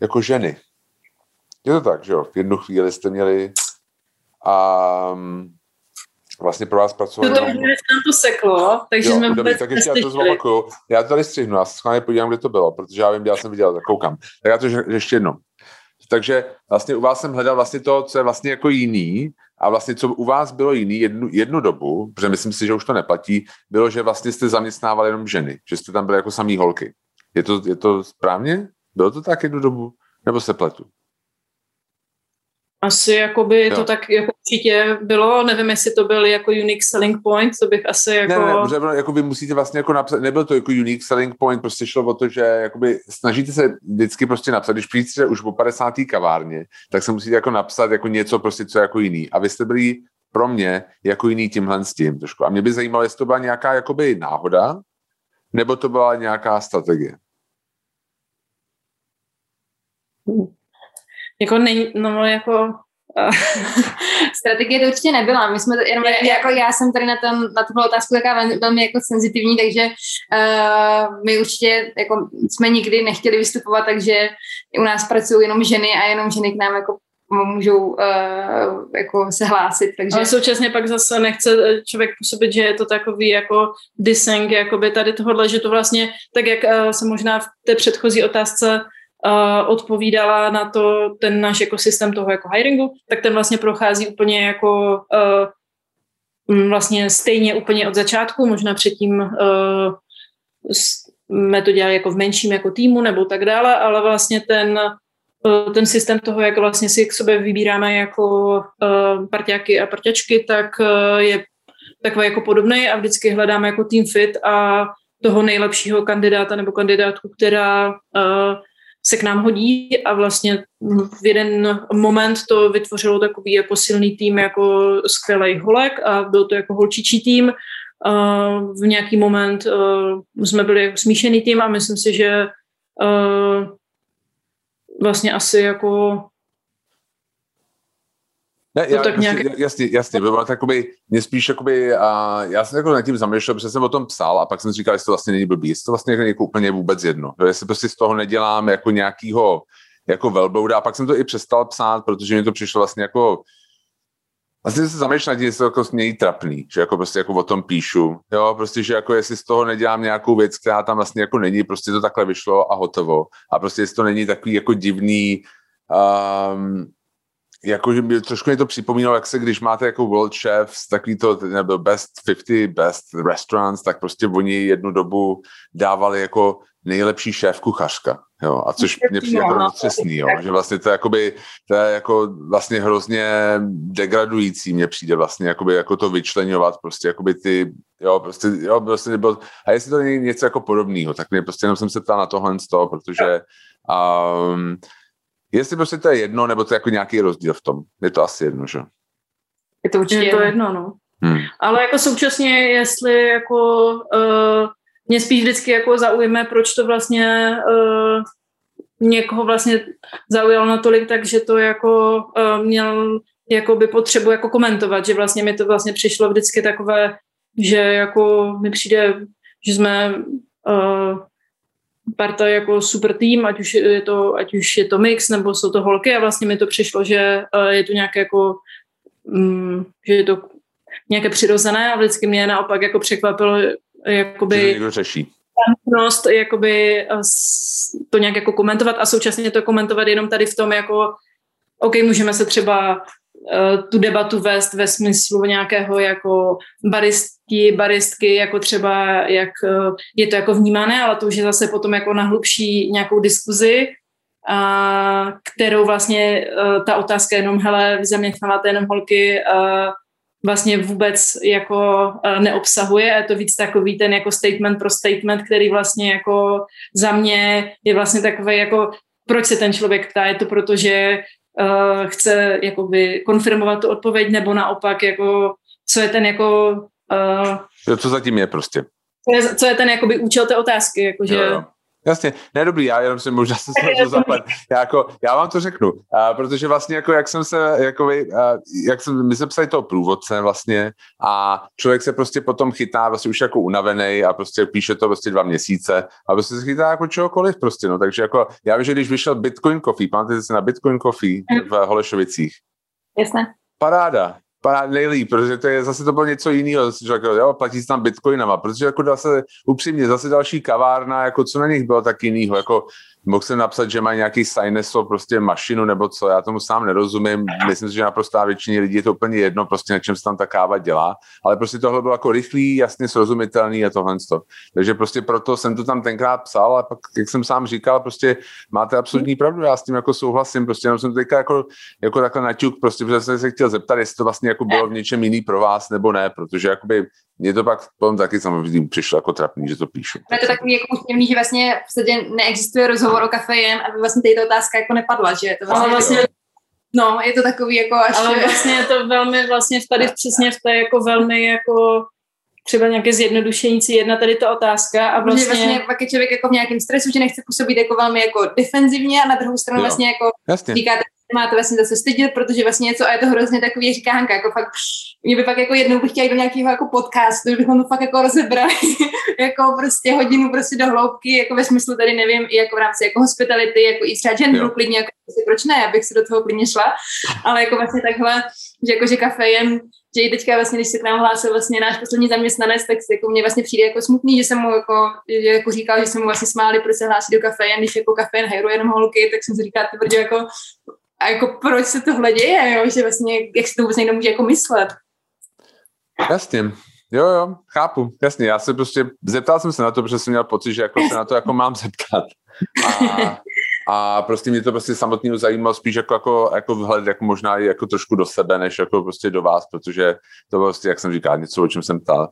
jako ženy. Je to tak, že jo? V jednu chvíli jste měli a mm, vlastně pro vás pracovali. No to nám to seklo, takže jo, jsme vůbec Tak ještě já to zopakuju. Já to tady střihnu, já se schválně podívám, kde to bylo, protože já vím, já jsem viděl, tak koukám. Tak já to ještě jednou. Takže vlastně u vás jsem hledal vlastně to, co je vlastně jako jiný a vlastně co u vás bylo jiný jednu, jednu dobu, protože myslím si, že už to neplatí, bylo, že vlastně jste zaměstnávali jenom ženy, že jste tam byli jako samý holky. Je to, je to správně? Bylo to tak jednu dobu? Nebo se pletu? Asi jakoby jo. to tak jako určitě bylo, nevím, jestli to byl jako unique selling point, to bych asi jako... Ne, ne, jako vy musíte vlastně jako napsat, nebyl to jako unique selling point, prostě šlo o to, že jakoby snažíte se vždycky prostě napsat, když přijdete už po 50. kavárně, tak se musíte jako napsat jako něco prostě, co jako jiný. A vy jste byli pro mě jako jiný tímhle s tím trošku. A mě by zajímalo, jestli to byla nějaká jakoby náhoda, nebo to byla nějaká strategie. Jako není, no jako [laughs] Strategie to určitě nebyla. My jsme jenom, je, jako já jsem tady na, ten, na tuhle otázku taká velmi, jako senzitivní, takže uh, my určitě jako jsme nikdy nechtěli vystupovat, takže u nás pracují jenom ženy a jenom ženy k nám jako můžou uh, jako se hlásit. Takže... Ale současně pak zase nechce člověk působit, že je to takový jako dissing, jakoby tady tohle, že to vlastně, tak jak uh, se možná v té předchozí otázce uh, odpovídala na to ten náš ekosystém toho jako hiringu, tak ten vlastně prochází úplně jako uh, vlastně stejně úplně od začátku, možná předtím uh, to dělali jako v menším jako týmu nebo tak dále, ale vlastně ten ten systém toho, jak vlastně si k sobě vybíráme jako uh, partiáky a partiačky, tak uh, je takový jako podobný a vždycky hledáme jako team fit a toho nejlepšího kandidáta nebo kandidátku, která uh, se k nám hodí a vlastně v jeden moment to vytvořilo takový jako silný tým jako skvělý holek a byl to jako holčičí tým. V nějaký moment jsme byli jako smíšený tým a myslím si, že vlastně asi jako ne, já, tak nějak... jasně, jasně, bylo takový, mě spíš jakoby, a já jsem jako nad tím zamýšlel, protože jsem o tom psal a pak jsem říkal, jestli to vlastně není blbý, jestli to vlastně jako, úplně vůbec jedno, jo, jestli prostě z toho nedělám jako nějakýho jako velblouda a pak jsem to i přestal psát, protože mi to přišlo vlastně jako Vlastně se zamýšlím nad tím, jestli to jako mějí trapný, že jako prostě jako o tom píšu, jo, prostě, že jako jestli z toho nedělám nějakou věc, která tam vlastně jako není, prostě to takhle vyšlo a hotovo. A prostě jestli to není takový jako divný, um, jako, že mě, trošku mě to připomínalo, jak se, když máte jako World Chefs, takový to, nebo Best 50 Best Restaurants, tak prostě oni jednu dobu dávali jako nejlepší šéf kuchařka, jo, a což mě přijde jako přesný, jo, že vlastně to je jakoby, to je jako vlastně hrozně degradující mě přijde vlastně jakoby jako to vyčlenovat, prostě jakoby ty, jo, prostě, jo, prostě nebyl, a jestli to není něco jako podobného, tak mě prostě jenom jsem se ptal na tohle z toho, protože um, Jestli prostě to je jedno, nebo to je jako nějaký rozdíl v tom. Je to asi jedno, že? Je to určitě je to jedno, no. Hmm. Ale jako současně, jestli jako uh, mě spíš vždycky jako zaujme, proč to vlastně uh, někoho vlastně zaujalo natolik, takže to jako uh, měl jako by potřebu jako komentovat, že vlastně mi to vlastně přišlo vždycky takové, že jako mi přijde, že jsme uh, parta jako super tým, ať už je to, ať už je to mix, nebo jsou to holky a vlastně mi to přišlo, že uh, je to nějaké jako, um, že je to nějaké přirozené a vždycky mě naopak jako překvapilo, jakoby... Že někdo řeší. jakoby uh, to nějak jako komentovat a současně to komentovat jenom tady v tom jako OK, můžeme se třeba Eh, tu debatu vést ve smyslu nějakého jako baristky, baristky, jako třeba jak eh, je to jako vnímané, ale to už je zase potom jako na hlubší nějakou diskuzi, a kterou vlastně eh, ta otázka jenom, hele, vy zaměstnáváte jenom holky, vlastně vůbec jako neobsahuje. Je to víc takový ten jako statement pro statement, který vlastně jako za mě je vlastně takový jako proč se ten člověk ptá, je to proto, že uh, chce jakoby konfirmovat tu odpověď, nebo naopak, jako, co je ten jako... Uh, co zatím je prostě. Co je, co je ten jakoby účel té otázky, jakože... Jo, jo. Jasně, ne dobrý, já jenom si možná se [laughs] to zaplet. Já, jako, já vám to řeknu, a, protože vlastně jako jak jsem se, jako, a, jak jsem, my jsme psali toho průvodce vlastně a člověk se prostě potom chytá vlastně už jako unavený a prostě píše to prostě dva měsíce a prostě se chytá jako čehokoliv prostě, no, takže jako já vím, že když vyšel Bitcoin Coffee, pamatujete se na Bitcoin Coffee v Holešovicích? Jasně. Paráda, nejlíp, protože to je zase to bylo něco jiného, jako, jo, platí se tam bitcoinama, protože jako zase upřímně, zase další kavárna, jako co na nich bylo tak jinýho, jako mohl jsem napsat, že mají nějaký Sineso, prostě mašinu nebo co, já tomu sám nerozumím, myslím si, že naprostá většině lidí je to úplně jedno, prostě na čem se tam ta káva dělá, ale prostě tohle bylo jako rychlý, jasně srozumitelný a tohle. Takže prostě proto jsem to tam tenkrát psal a pak, jak jsem sám říkal, prostě máte absolutní pravdu, já s tím jako souhlasím, prostě jenom jsem to teďka jako, jako takhle naťuk, prostě, protože jsem se chtěl zeptat, jestli to vlastně jako bylo v něčem jiný pro vás nebo ne, protože jakoby mě to pak potom taky samozřejmě přišlo jako trapný, že to píšu. Je to takový jako úsměvný, že vlastně v podstatě neexistuje rozhovor o kafejem, aby vlastně tady ta otázka jako nepadla, že to vlastně, ale vlastně No, je to takový jako až... Ale vlastně je to velmi, vlastně tady přesně v té jako velmi jako třeba nějaké zjednodušenící jedna tady ta otázka a vlastně... Že vlastně pak je člověk jako v nějakém stresu, že nechce působit jako velmi jako defenzivně a na druhou stranu jo. vlastně jako Jasně. říkáte, máte vlastně zase stydět, protože vlastně něco a je to hrozně takový, říká Hanka, jako fakt, mě by fakt jako jednou bych chtěla do nějakého jako podcastu, bychom to fakt jako rozebrali, [laughs] jako prostě hodinu prostě do hloubky, jako ve smyslu tady nevím, i jako v rámci jako hospitality, jako i třeba genderu klidně, jako prostě, proč ne, abych se do toho klidně šla, ale jako vlastně takhle, že jako, že kafe jen že i teďka vlastně, když se k nám hlásil vlastně náš poslední zaměstnanec, tak jako mě vlastně přijde jako smutný, že jsem mu jako, že jako říkal, že jsem mu vlastně smáli, proč se hlásí do kafe, jen když jako kafe jen jenom holky, tak jsem si říkal, ty jako a jako proč se tohle děje, jo? že vlastně, jak si to vůbec někdo může jako myslet. Jasně, Jo, jo, chápu, jasně, já se prostě, zeptal jsem se na to, protože jsem měl pocit, že jako se na to jako mám zeptat. A, a prostě mě to prostě samotný zajímalo spíš jako, jako, jako vhled jako možná i jako trošku do sebe, než jako prostě do vás, protože to prostě, jak jsem říkal, něco, o čem jsem ptal.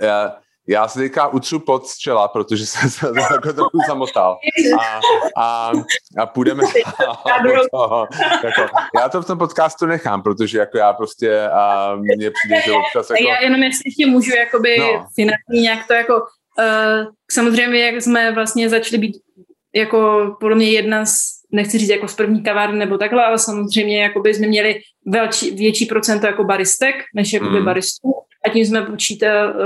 Já, já se teďka utřu pod z čela, protože jsem se [laughs] jako trochu zamotal. A, a, a půjdeme [laughs] toho. Jako, já to v tom podcastu nechám, protože jako já prostě a mně přijde, že občas jako... Já jenom jestli ještě můžu jakoby no. finanční nějak to jako uh, samozřejmě, jak jsme vlastně začali být jako podle mě jedna z nechci říct jako z první kavárny nebo takhle, ale samozřejmě jakoby jsme měli velči, větší procento jako baristek, než jakoby mm. baristů a tím jsme počítali, uh,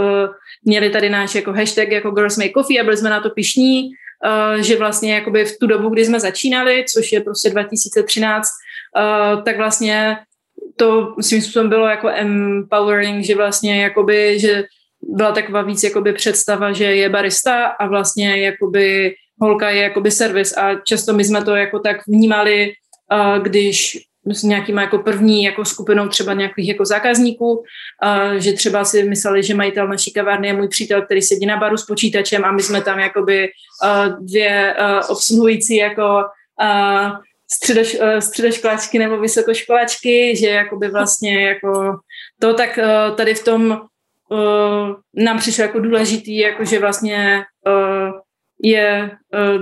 měli tady náš jako hashtag jako Girls Make Coffee a byli jsme na to pišní, uh, že vlastně jakoby v tu dobu, kdy jsme začínali, což je prostě 2013, uh, eh, tak vlastně to svým způsobem bylo jako empowering, že vlastně jakoby, že byla taková víc jakoby představa, že je barista a vlastně jakoby holka je jakoby servis. A často my jsme to jako tak vnímali, uh, když s nějakýma jako první jako skupinou třeba nějakých jako zákazníků, že třeba si mysleli, že majitel naší kavárny je můj přítel, který sedí na baru s počítačem a my jsme tam jakoby dvě uh, obsluhující jako středoš, středoškolačky nebo vysokoškolačky, že jakoby vlastně jako to tak tady v tom nám přišlo jako důležitý, jako že vlastně je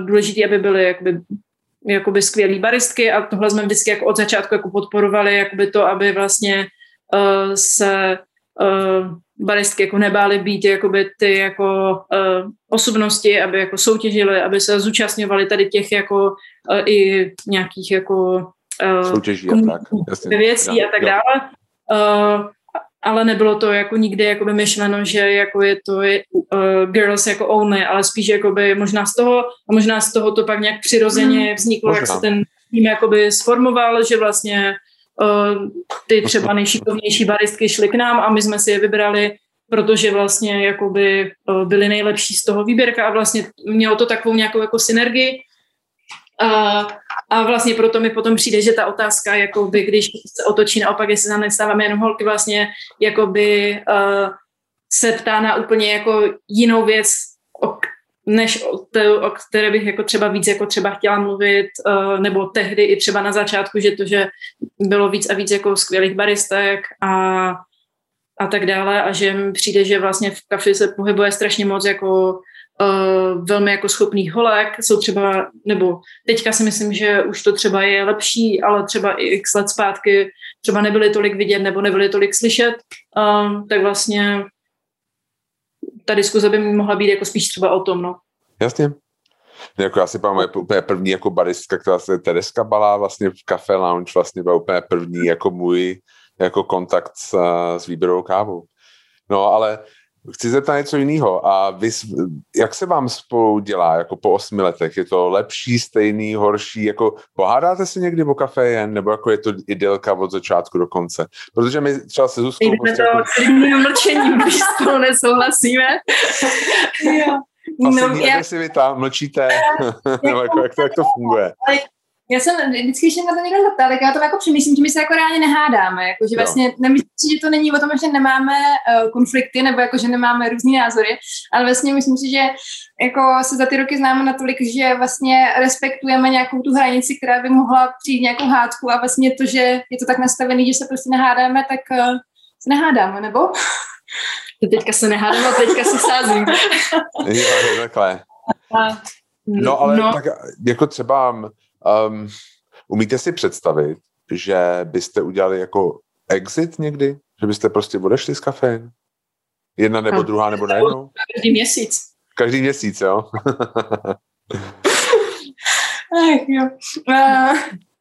důležitý, aby byly jakoby jakoby skvělý baristky a tohle jsme vždycky jako od začátku jako podporovali, jakoby to, aby vlastně uh, se uh, baristky jako nebály být jakoby ty jako uh, osobnosti, aby jako soutěžily, aby se zúčastňovaly tady těch jako uh, i nějakých jako uh, soutěží a tak. Jasně, věcí a tak dále. Uh, ale nebylo to jako nikdy jako by myšleno, že jako je to je, uh, girls jako only, ale spíš jako by možná z toho a možná z toho to pak nějak přirozeně hmm. vzniklo, možná. jak se ten tým jakoby sformoval, že vlastně uh, ty třeba nejšikovnější baristky šly k nám a my jsme si je vybrali, protože vlastně jakoby uh, byly nejlepší z toho výběrka a vlastně mělo to takovou nějakou jako synergii a, a vlastně proto mi potom přijde, že ta otázka, jakoby, když se otočí naopak, jestli tam nestáváme jenom holky, vlastně jakoby, uh, se ptá na úplně jako jinou věc, o, než o, te, o které bych jako třeba víc jako třeba chtěla mluvit, uh, nebo tehdy i třeba na začátku, že to, že bylo víc a víc jako skvělých baristek a, a tak dále a že mi přijde, že vlastně v kafi se pohybuje strašně moc jako uh, velmi jako schopných holek, jsou třeba, nebo teďka si myslím, že už to třeba je lepší, ale třeba i x let zpátky třeba nebyly tolik vidět nebo nebyly tolik slyšet, uh, tak vlastně ta diskuze by mohla být jako spíš třeba o tom, no. Jasně. Jako já si pamatuju, úplně první jako baristka, která se Tereska Balá vlastně v Café Lounge vlastně byla úplně první jako můj jako kontakt s, s výběrovou kávou. No ale chci zeptat něco jiného. A vy, jak se vám spolu dělá jako po osmi letech? Je to lepší, stejný, horší? Jako pohádáte se někdy o kafe jen? Nebo jako je to idylka od začátku do konce? Protože my třeba se Zuzkou... Prostě to jako... mlčením, když s toho nesouhlasíme. [laughs] jo. No, já... mlčíte, [laughs] nebo jako, jak, to, jak to funguje? Já jsem vždycky, když na to někdo zeptá, tak já to jako přemýšlím, že my se jako reálně nehádáme. Jako, že vlastně nemyslím si, že to není o tom, že nemáme uh, konflikty nebo jako, že nemáme různé názory, ale vlastně myslím si, že jako se za ty roky známe natolik, že vlastně respektujeme nějakou tu hranici, která by mohla přijít nějakou hádku a vlastně to, že je to tak nastavený, že se prostě nehádáme, tak uh, se nehádáme, nebo? Teďka se nehádáme a teďka se sázím. [laughs] jo, takhle. No ale no. tak jako třeba Um, umíte si představit, že byste udělali jako exit někdy? Že byste prostě odešli z kafé? Jedna nebo druhá nebo najednou? Každý měsíc. Každý měsíc, jo? [laughs] Ach, jo. Uh,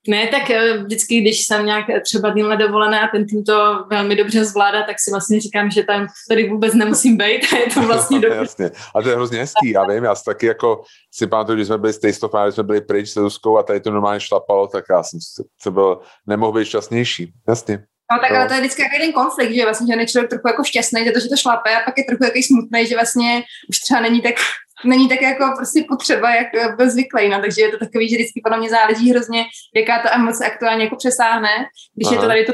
ne, tak eh, vždycky, když jsem nějak eh, třeba dýmhle dovolená a ten tým to velmi dobře zvládá, tak si vlastně říkám, že tam tady vůbec nemusím být a je to vlastně [laughs] dobře. Jasně. A to je hrozně hezký, já vím, já si taky jako si pamatuju, když jsme byli s Taste of když jsme byli pryč se Zuzkou a tady to normálně šlapalo, tak já jsem se byl, nemohl být šťastnější. Jasně. No tak ale to je vždycky jako jeden konflikt, že vlastně že je člověk trochu jako šťastný, že to, že to šlape a pak je trochu jaký smutný, že vlastně už třeba není tak není tak jako prostě potřeba, jak byl zvyklý, no, takže je to takový, že vždycky podle mě záleží hrozně, jaká ta emoce aktuálně jako přesáhne. Když Aha. je to tady to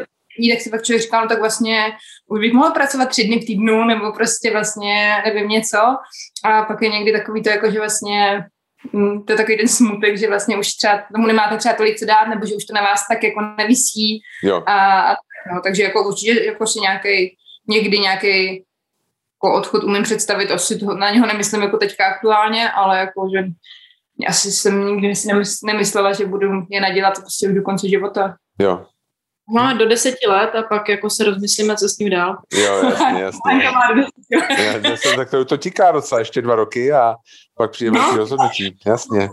tak si pak člověk říká, no tak vlastně už bych mohla pracovat tři dny v týdnu, nebo prostě vlastně nevím něco. A pak je někdy takový to, jako že vlastně hm, to je takový ten smutek, že vlastně už třeba tomu nemáte třeba tolik co dát, nebo že už to na vás tak jako nevisí. Jo. A, a no, takže jako určitě jako si nějaký, někdy nějaký jako odchod umím představit, asi to, na něho nemyslím jako teďka aktuálně, ale jako, že asi jsem nikdy si nemyslela, že budu je nadělat prostě už do konce života. Jo. Máme do deseti let a pak jako se rozmyslíme, co s ním dál. Jo, jasně, [laughs] jasně. [laughs] Já, deset, tak to, to tíká docela ještě dva roky a pak přijde no. rozhodnutí, jasně.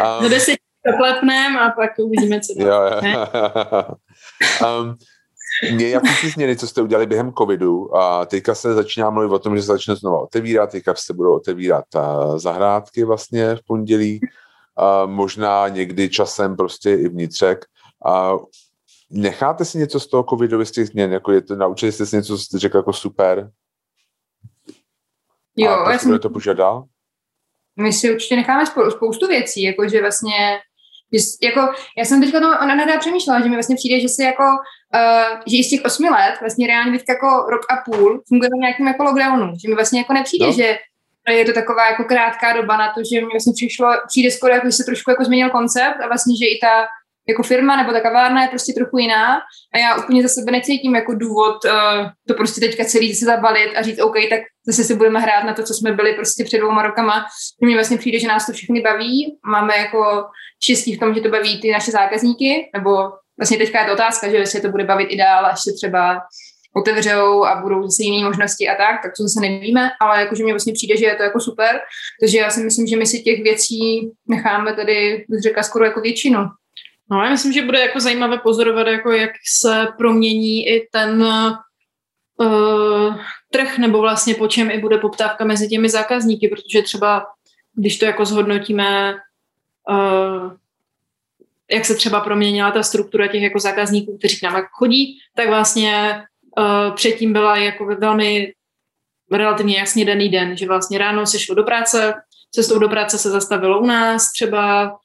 Um, [laughs] do deseti zaklepneme a pak uvidíme, co dál. Jo, jo. um, mě jaký ty změny, co jste udělali během covidu a teďka se začíná mluvit o tom, že se začne znova otevírat, teďka se budou otevírat uh, zahrádky vlastně v pondělí, uh, možná někdy časem prostě i vnitřek. Uh, necháte si něco z toho covidu, z těch změn, jako je to, naučili jste si něco, co jste řekl jako super? Jo, a já jsem... to požadal? My si určitě necháme spoustu věcí, jakože vlastně jako, já jsem teďka to ona přemýšlela, že mi vlastně přijde, že se jako, uh, že i z těch osmi let, vlastně reálně teď jako rok a půl funguje v nějakém jako lockdownu, že mi vlastně jako nepřijde, no. že je to taková jako krátká doba na to, že mi vlastně přišlo, přijde skoro jako, že se trošku jako změnil koncept a vlastně, že i ta jako firma nebo ta kavárna je prostě trochu jiná a já úplně za sebe necítím jako důvod uh, to prostě teďka celý se zabalit a říct OK, tak zase si budeme hrát na to, co jsme byli prostě před dvouma rokama. Mně vlastně přijde, že nás to všechny baví. Máme jako štěstí v tom, že to baví ty naše zákazníky, nebo vlastně teďka je to otázka, že jestli to bude bavit i dál, až se třeba otevřou a budou zase jiné možnosti a tak, tak to zase nevíme, ale jakože mně vlastně přijde, že je to jako super, takže já si myslím, že my si těch věcí necháme tady, bych řekla, skoro jako většinu. No, já myslím, že bude jako zajímavé pozorovat, jako jak se promění i ten uh, trh, nebo vlastně po čem i bude poptávka mezi těmi zákazníky, protože třeba, když to jako zhodnotíme, uh, jak se třeba proměnila ta struktura těch jako zákazníků, kteří k nám jako chodí, tak vlastně uh, předtím byla jako velmi relativně jasně daný den, že vlastně ráno se šlo do práce, cestou do práce se zastavilo u nás třeba,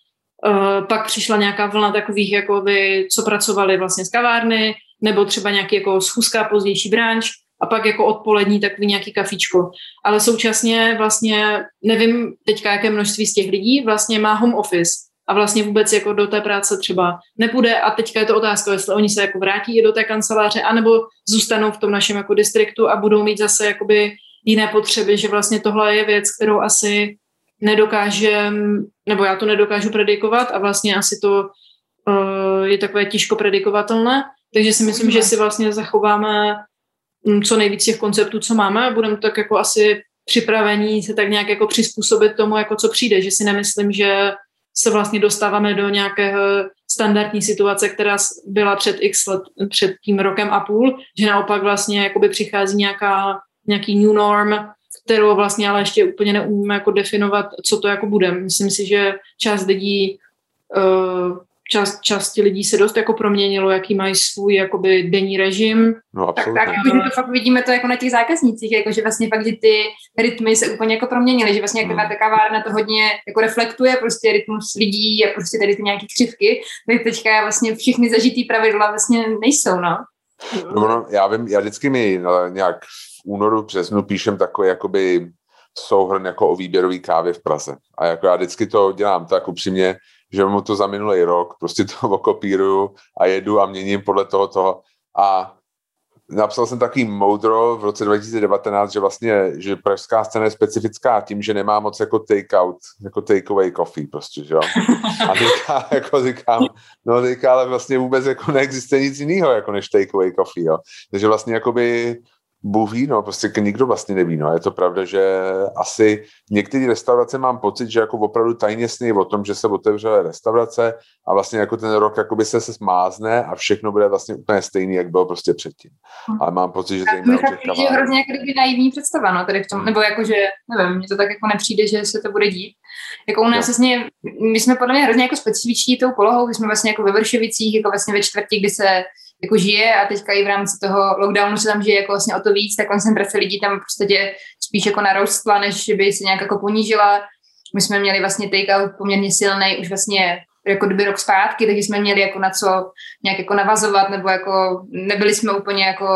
Uh, pak přišla nějaká vlna takových, jako vy, co pracovali vlastně z kavárny, nebo třeba nějaký jako schůzka, pozdější branč, a pak jako odpolední takový nějaký kafičko. Ale současně vlastně, nevím teďka, jaké množství z těch lidí vlastně má home office a vlastně vůbec jako do té práce třeba nepůjde a teďka je to otázka, jestli oni se jako vrátí do té kanceláře, anebo zůstanou v tom našem jako distriktu a budou mít zase jakoby jiné potřeby, že vlastně tohle je věc, kterou asi nedokážem, nebo já to nedokážu predikovat a vlastně asi to uh, je takové těžko predikovatelné, takže si myslím, že si vlastně zachováme mm, co nejvíc těch konceptů, co máme a budeme tak jako asi připravení se tak nějak jako přizpůsobit tomu, jako co přijde, že si nemyslím, že se vlastně dostáváme do nějakého standardní situace, která byla před x let, před tím rokem a půl, že naopak vlastně jakoby přichází nějaká, nějaký new norm, kterou vlastně ale ještě úplně neumíme jako definovat, co to jako bude. Myslím si, že část lidí uh, část, části lidí se dost jako proměnilo, jaký mají svůj jakoby denní režim. No, absolutně. Tak, tak jako, že to fakt vidíme to jako na těch zákaznících, jako že vlastně fakt, že ty rytmy se úplně jako proměnily, že vlastně jako hmm. ta kavárna to hodně jako reflektuje prostě rytmus lidí a prostě tady ty nějaké křivky, tak teďka vlastně všechny zažitý pravidla vlastně nejsou, no. No, no, já vím, já vždycky mi nějak v únoru, březnu píšem takový jakoby souhrn jako o výběrový kávě v Praze. A jako já vždycky to dělám tak upřímně, že mu to za minulý rok prostě to [laughs] okopíruju a jedu a měním podle toho toho. A napsal jsem takový moudro v roce 2019, že vlastně, že pražská scéna je specifická tím, že nemá moc jako take-out, jako take-away coffee prostě, že jo. A teďka, [laughs] jako říkám, no teďka ale vlastně vůbec jako neexistuje nic jiného, jako než take-away coffee, jo. Takže vlastně jakoby Bůh ví, no, prostě nikdo vlastně neví, no. Je to pravda, že asi některé restaurace mám pocit, že jako opravdu tajně sní o tom, že se otevřely restaurace a vlastně jako ten rok jakoby se, se smázne a všechno bude vlastně úplně stejný, jak bylo prostě předtím. Hm. Ale mám pocit, že zejména u těch je hrozně jako kdyby naivní představa, no, tady v tom, nebo jako, že, nevím, mně to tak jako nepřijde, že se to bude dít. Jako u nás no. vlastně, my jsme podle mě hrozně jako specifiční tou polohou, my jsme vlastně jako ve Vršovicích, jako vlastně ve čtvrtí, kdy se jako žije a teďka i v rámci toho lockdownu se tam žije jako vlastně o to víc, ta koncentrace lidí tam v podstatě spíš jako narostla, než by se nějak jako ponížila. My jsme měli vlastně take-out poměrně silný už vlastně jako kdyby rok zpátky, takže jsme měli jako na co nějak jako navazovat, nebo jako nebyli jsme úplně jako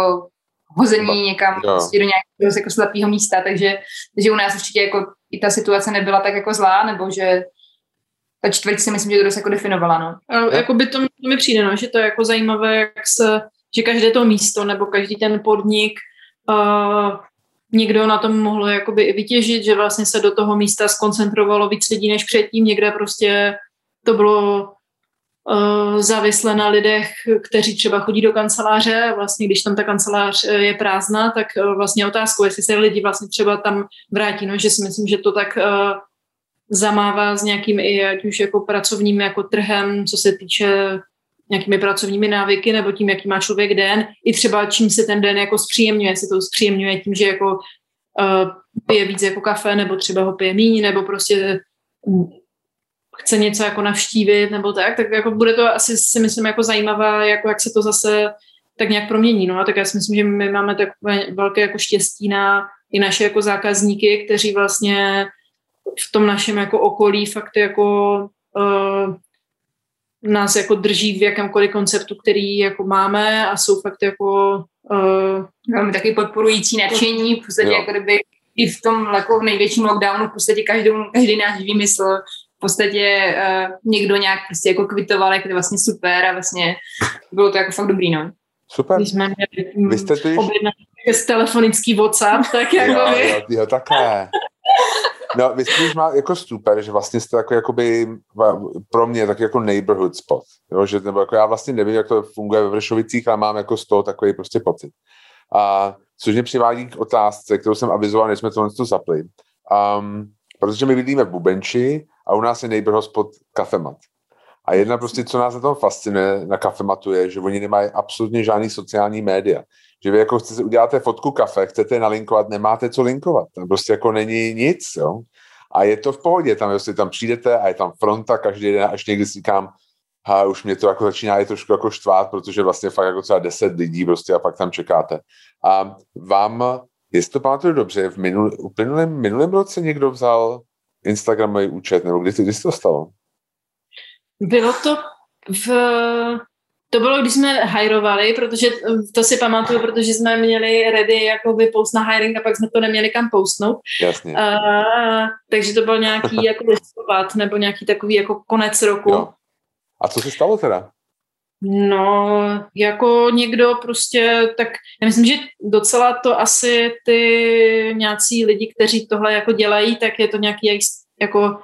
hození někam prostě do nějakého jako slepého místa, takže, takže u nás určitě jako i ta situace nebyla tak jako zlá, nebo že ta čtvrť si myslím, že to dost jako definovala, no. A, jako by to, to mi přijde, no, že to je jako zajímavé, jak se, že každé to místo nebo každý ten podnik uh, někdo na tom mohl jakoby i vytěžit, že vlastně se do toho místa skoncentrovalo víc lidí než předtím, někde prostě to bylo uh, závislé na lidech, kteří třeba chodí do kanceláře. A vlastně když tam ta kancelář je prázdná, tak uh, vlastně otázkou, jestli se lidi vlastně třeba tam vrátí, no, že si myslím, že to tak uh, zamává s nějakým i ať už jako pracovním jako trhem, co se týče nějakými pracovními návyky nebo tím, jaký má člověk den, i třeba čím se ten den jako zpříjemňuje, jestli to zpříjemňuje tím, že jako uh, pije víc jako kafe, nebo třeba ho pije míň, nebo prostě chce něco jako navštívit, nebo tak, tak jako bude to asi si myslím jako zajímavé, jako jak se to zase tak nějak promění, no. A tak já si myslím, že my máme takové velké jako štěstí na i naše jako zákazníky, kteří vlastně v tom našem jako okolí fakt jako uh, nás jako drží v jakémkoliv konceptu, který jako máme a jsou fakt jako uh, máme taky podporující nadšení, v podstatě jako kdyby i v tom jako v největším lockdownu v podstatě každý, každý náš výmysl v podstatě uh, někdo nějak prostě jako kvitoval, jak to je vlastně super a vlastně bylo to jako fakt dobrý, no. Super. Když jsme měli Vy jste tyž... telefonický WhatsApp, tak jako jo, jo, jo, takhle. [laughs] No, myslím, že má jako super, že vlastně jste jako jakoby pro mě tak jako neighborhood spot, jo, že nebo jako já vlastně nevím, jak to funguje ve Vršovicích, ale mám jako z toho takový prostě pocit. A což mě přivádí k otázce, kterou jsem avizoval, než jsme to něco zapli. Um, protože my bydlíme v Bubenči a u nás je neighborhood spot kafemat. A jedna prostě, co nás na tom fascinuje na kafematu je, že oni nemají absolutně žádný sociální média že vy jako chcete, uděláte fotku kafe, chcete nalinkovat, nemáte co linkovat. Tam prostě jako není nic, jo. A je to v pohodě, tam prostě tam přijdete a je tam fronta každý den, až někdy si říkám, a už mě to jako začíná je trošku jako štvát, protože vlastně fakt jako třeba 10 lidí prostě a pak tam čekáte. A vám, jestli to pamatuju dobře, v minul, uplynulém minulém roce někdo vzal Instagramový účet, nebo kdy, kdy to stalo? Bylo to v to bylo, když jsme hajrovali, protože to si pamatuju, protože jsme měli ready jako post na hiring a pak jsme to neměli kam postnout. Jasně. Uh, takže to byl nějaký [laughs] jako listopad nebo nějaký takový jako konec roku. Jo. A co se stalo teda? No, jako někdo prostě, tak já myslím, že docela to asi ty nějací lidi, kteří tohle jako dělají, tak je to nějaký jako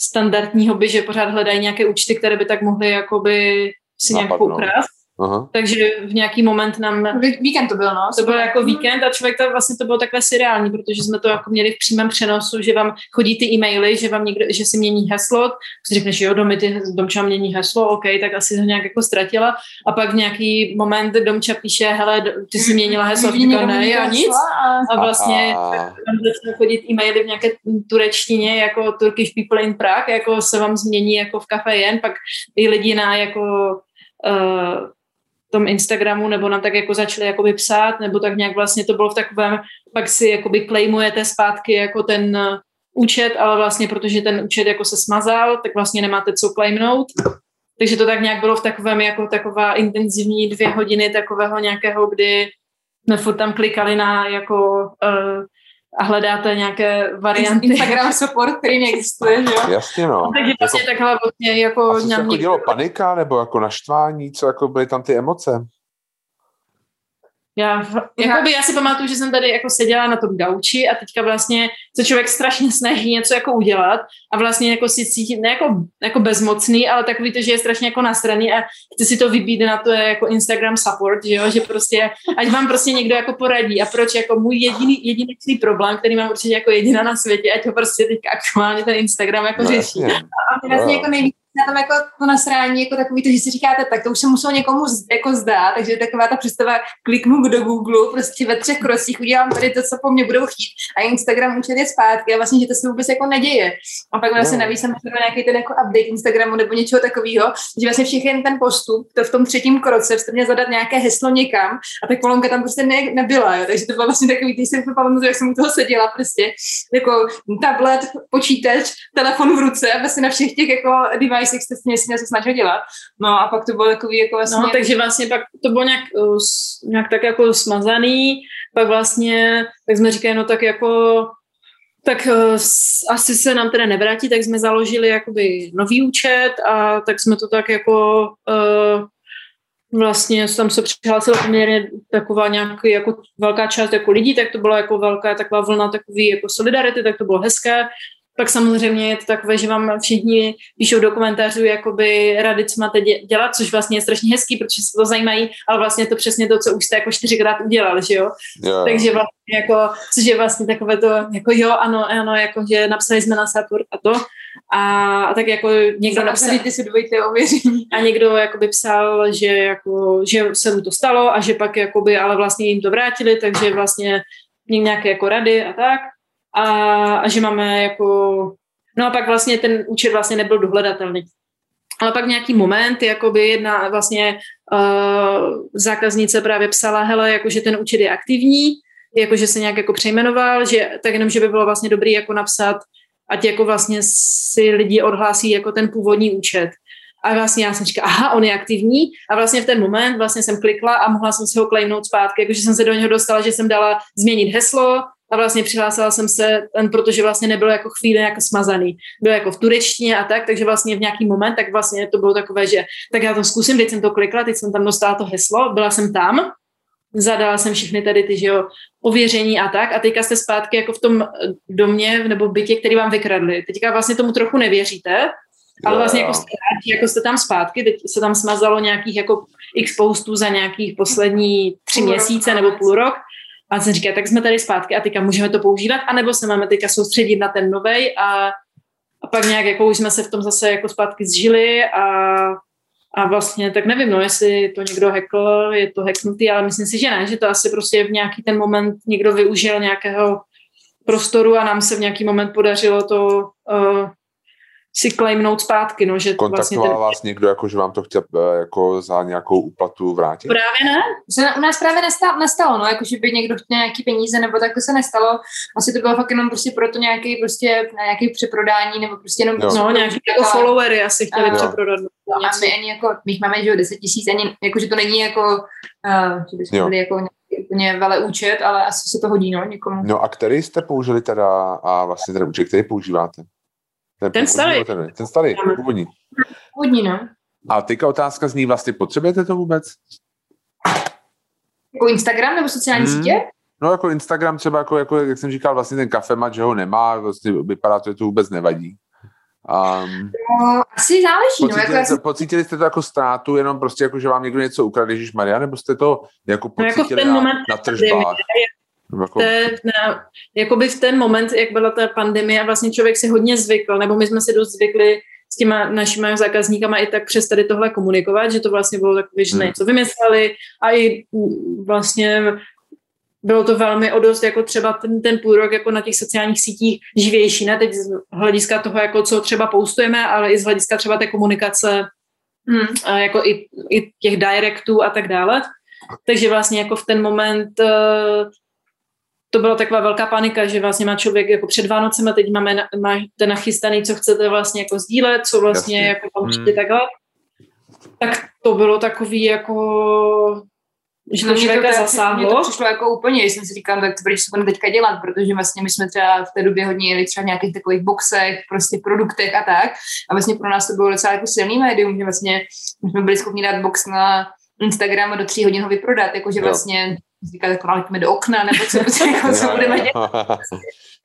standardní hobby, že pořád hledají nějaké účty, které by tak mohly jakoby si nějak ukrást. Aha. Takže v nějaký moment nám... Víkend to byl, no. To byl jako víkend a člověk to vlastně to bylo takové seriální, protože jsme to jako měli v přímém přenosu, že vám chodí ty e-maily, že vám někdo, že si mění heslo, si řekneš, jo, domy, ty domča mění heslo, OK, tak asi ho nějak jako ztratila a pak v nějaký moment domča píše, hele, ty si měnila heslo, říká, ne, a nic. A vlastně tam začne chodit e-maily v nějaké turečtině, jako Turkish People in Prague, jako se vám změní jako v kafe jen, pak i lidi na jako uh, tom Instagramu, nebo nám tak jako začali jakoby psát, nebo tak nějak vlastně to bylo v takovém, pak si jakoby claimujete zpátky jako ten uh, účet, ale vlastně protože ten účet jako se smazal, tak vlastně nemáte co claimnout. Takže to tak nějak bylo v takovém jako taková intenzivní dvě hodiny takového nějakého, kdy jsme furt tam klikali na jako uh, a hledáte nějaké varianty. [laughs] Instagram support, který neexistuje, že jo? Jasně, no. Takže vlastně jako, takhle vlastně jako... A co se jako dělo panika, nebo jako naštvání, co jako byly tam ty emoce? Já, jakoby, já si pamatuju, že jsem tady jako seděla na tom gauči a teďka vlastně se člověk strašně [laughs] snaží něco jako udělat a vlastně jako si cítí, ne jako, jako bezmocný, ale takový to, že je strašně jako nasraný a chce si to vybít na to jako Instagram support, že jo, že prostě, ať vám prostě někdo jako poradí. A proč? Jako můj jediný, jedinečný problém, který mám určitě jako jediná na světě, ať ho prostě teďka aktuálně ten Instagram jako no, řeší. A vlastně jako nejvíc na tom jako to nasrání, jako takový to, že si říkáte, tak to už se muselo někomu z, jako zdát, takže taková ta představa, kliknu do Google, prostě ve třech krocích udělám tady to, co po mně budou chtít a Instagram účet je zpátky a vlastně, že to se vůbec jako neděje. A pak vlastně no. navíc jsem nějaký ten jako update Instagramu nebo něčeho takového, že vlastně všechny ten postup, to v tom třetím kroce jste měl zadat nějaké heslo někam a ta kolonka tam prostě ne, nebyla, jo. takže to bylo vlastně takový, když jsem pamatuju, jak jsem u toho seděla prostě, jako tablet, počítač, telefon v ruce a vlastně na všech těch jako device, jste si něco snažil dělat. No a pak to bylo takový jako vlastně... No, takže vlastně pak to bylo nějak, uh, nějak tak jako smazaný, pak vlastně, tak jsme říkali, no tak jako tak uh, asi se nám teda nevrátí, tak jsme založili jakoby nový účet a tak jsme to tak jako uh, vlastně tam se přihlásila poměrně taková nějaký jako velká část jako lidí, tak to byla jako velká taková vlna takový jako solidarity, tak to bylo hezké. Pak samozřejmě je to takové, že vám všichni píšou do komentářů jakoby rady, co máte dělat, což vlastně je strašně hezký, protože se to zajímají, ale vlastně to přesně to, co už jste jako čtyřikrát udělali, že jo? Yeah. Takže vlastně jako, což je vlastně takové to, jako jo, ano, ano, jako, že napsali jsme na support a to. A, a tak jako někdo napsal... ty si dvojité ověření. A někdo jakoby psal, že, jako, že se mu to stalo a že pak jakoby, ale vlastně jim to vrátili, takže vlastně nějaké jako rady a tak a, a že máme jako... No a pak vlastně ten účet vlastně nebyl dohledatelný. Ale pak nějaký moment, jakoby jedna vlastně uh, zákaznice právě psala, hele, jakože ten účet je aktivní, jakože se nějak jako přejmenoval, že tak jenom, že by bylo vlastně dobrý jako napsat, ať jako vlastně si lidi odhlásí jako ten původní účet. A vlastně já jsem říkala, aha, on je aktivní. A vlastně v ten moment vlastně jsem klikla a mohla jsem si ho claimnout zpátky, jakože jsem se do něho dostala, že jsem dala změnit heslo, a vlastně přihlásila jsem se, ten, protože vlastně nebyl jako chvíli jako smazaný. Byl jako v turečtině a tak, takže vlastně v nějaký moment, tak vlastně to bylo takové, že tak já to zkusím, teď jsem to klikla, teď jsem tam dostala to heslo, byla jsem tam, zadala jsem všechny tady ty, že jo, ověření a tak. A teďka jste zpátky jako v tom domě nebo bytě, který vám vykradli. Teďka vlastně tomu trochu nevěříte, ale vlastně jako jste, jako jste tam zpátky, teď se tam smazalo nějakých jako x postů za nějakých poslední tři měsíce nebo půl rok a jsem říká, tak jsme tady zpátky a teďka můžeme to používat, anebo se máme teďka soustředit na ten novej a, a pak nějak jako už jsme se v tom zase jako zpátky zžili a, a vlastně tak nevím, no, jestli to někdo hackl, je to hacknutý, ale myslím si, že ne, že to asi prostě v nějaký ten moment někdo využil nějakého prostoru a nám se v nějaký moment podařilo to uh, si claimnout zpátky. No, že Kontaktoval vlastně ten... vás někdo, jako, že vám to chtěl eh, jako za nějakou úplatu vrátit? Právě ne. Se u nás právě nestalo, nestalo no, jako, že by někdo chtěl nějaký peníze, nebo tak to se nestalo. Asi to bylo fakt jenom prostě proto nějaký, prostě, nějaký přeprodání, nebo prostě jenom... Jo. Prostě no, nějaký jako followery asi chtěli a, přeprodat. No, a my ani jako, my máme, že 10 tisíc, ani, jako, že to není jako, uh, že bychom byli jako úplně vele účet, ale asi se to hodí, no, někomu. No a který jste použili teda a vlastně ten účet, který používáte? Ten, ten starý. Ten, ten starý, původní. Původní, no. A teďka otázka zní, vlastně potřebujete to vůbec? Jako Instagram nebo sociální hmm. sítě? No jako Instagram třeba, jako, jako, jak jsem říkal, vlastně ten kafemat, že ho nemá, vlastně vypadá to, že to vůbec nevadí. Um, no, asi záleží. Pocítili, no, jako jste, pocítili jste to jako ztrátu, jenom prostě jako, že vám někdo něco ukradl, Ježíš Maria, nebo jste to jako pocítili no, jako na, na tržbách? Jako... Te, na, jakoby v ten moment, jak byla ta pandemie a vlastně člověk si hodně zvykl, nebo my jsme si dost zvykli s těma našimi zákazníkama i tak přes tady tohle komunikovat, že to vlastně bylo takové, že hmm. něco vymysleli a i vlastně bylo to velmi o dost jako třeba ten, ten půl rok jako na těch sociálních sítích živější, ne teď z hlediska toho, jako co třeba postujeme, ale i z hlediska třeba té komunikace, hmm. a jako i, i těch directů a tak dále. Takže vlastně jako v ten moment eh, to byla taková velká panika, že vlastně má člověk jako před Vánocem a teď máme, máte nachystaný, co chcete vlastně jako sdílet, co vlastně Jasně. jako tam přijde hmm. takhle. Tak to bylo takový jako že to člověka to, zasáhlo. Mně to přišlo jako úplně, jsem si říkal, tak to proč se budeme teďka dělat, protože vlastně my jsme třeba v té době hodně jeli třeba v nějakých takových boxech, prostě produktech a tak. A vlastně pro nás to bylo docela jako silný médium, že vlastně my jsme byli schopni dát box na Instagram a do tří hodin ho vyprodat, jakože vlastně říkáte, jako do okna, nebo co, co, jako, co [laughs] budeme dělat. [laughs]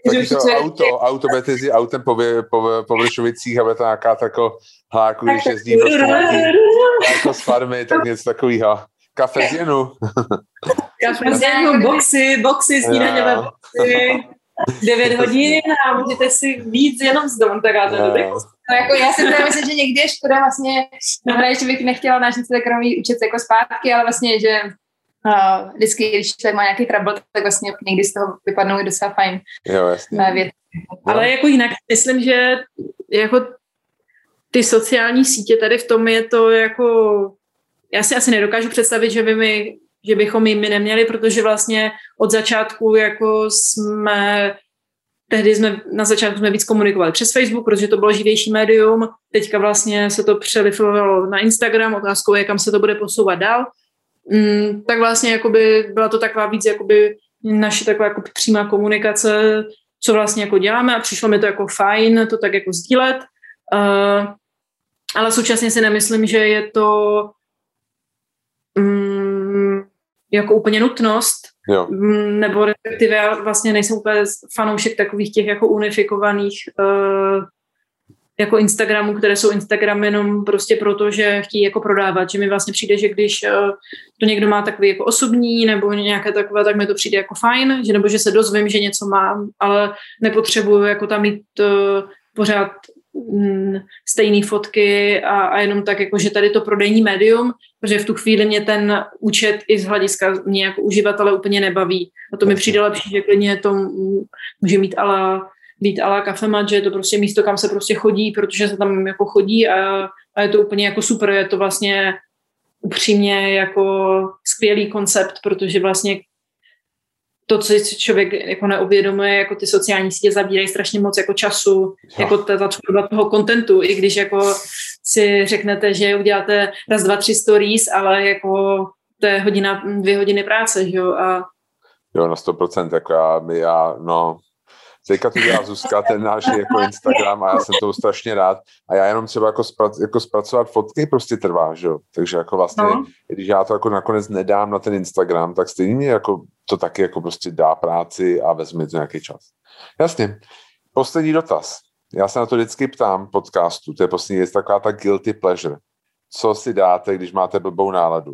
Taky to auto, auto budete jezdit autem po, po, po Vršovicích a bude to nějaká tako hláku, když jezdí prostě jako [laughs] z farmy, tak něco takového. Kafe z jenu. Kafe z jenu, boxy, boxy, snídaňové boxy. 9 hodin a můžete si víc jenom z domu, tak já to No jako já si teda myslím, že někdy je škoda vlastně, no, že bych nechtěla náš Instagramový účet jako zpátky, ale vlastně, že uh, vždycky, když člověk má nějaký trouble, tak vlastně někdy z toho vypadnou i docela fajn jo, jasně. věci. Ale jako jinak myslím, že jako ty sociální sítě tady v tom je to jako já si asi nedokážu představit, že by mi že bychom jim neměli, protože vlastně od začátku jako jsme tehdy jsme na začátku jsme víc komunikovali přes Facebook, protože to bylo živější médium, teďka vlastně se to přelifovalo na Instagram, otázkou je, kam se to bude posouvat dál. Mm, tak vlastně jakoby byla to taková víc jakoby naše taková jako přímá komunikace, co vlastně jako děláme a přišlo mi to jako fajn to tak jako sdílet. Uh, ale současně si nemyslím, že je to mm, jako úplně nutnost, jo. Mm, nebo respektive já vlastně nejsem úplně fanoušek takových těch jako unifikovaných uh, jako Instagramů, které jsou Instagram jenom prostě proto, že chtějí jako prodávat, že mi vlastně přijde, že když uh, to někdo má takový jako osobní nebo nějaké takové, tak mi to přijde jako fajn, že nebo že se dozvím, že něco mám, ale nepotřebuju jako tam mít uh, pořád Mm, stejné fotky a, a jenom tak, jako, že tady to prodejní médium, protože v tu chvíli mě ten účet i z hlediska mě jako uživatele úplně nebaví. A to mi přijde lepší, že klidně to může mít ala, být ala kafemat, že je to prostě místo, kam se prostě chodí, protože se tam jako chodí a, a je to úplně jako super, je to vlastně upřímně jako skvělý koncept, protože vlastně to, co si člověk jako neuvědomuje, jako ty sociální sítě zabírají strašně moc jako času, jo. jako ta, ta tvorba toho kontentu, i když jako si řeknete, že uděláte raz, dva, tři stories, ale jako to je hodina, dvě hodiny práce, že jo, a Jo, na 100%, jako já, my, já, no, teďka to dělá Zuzka, ten náš jako Instagram a já jsem to strašně rád. A já jenom třeba jako, sprac, jako zpracovat fotky prostě trvá, že jo. Takže jako vlastně, no. když já to jako nakonec nedám na ten Instagram, tak stejně jako to taky jako prostě dá práci a vezme to nějaký čas. Jasně. Poslední dotaz. Já se na to vždycky ptám podcastu, to je poslední je taková ta guilty pleasure. Co si dáte, když máte blbou náladu?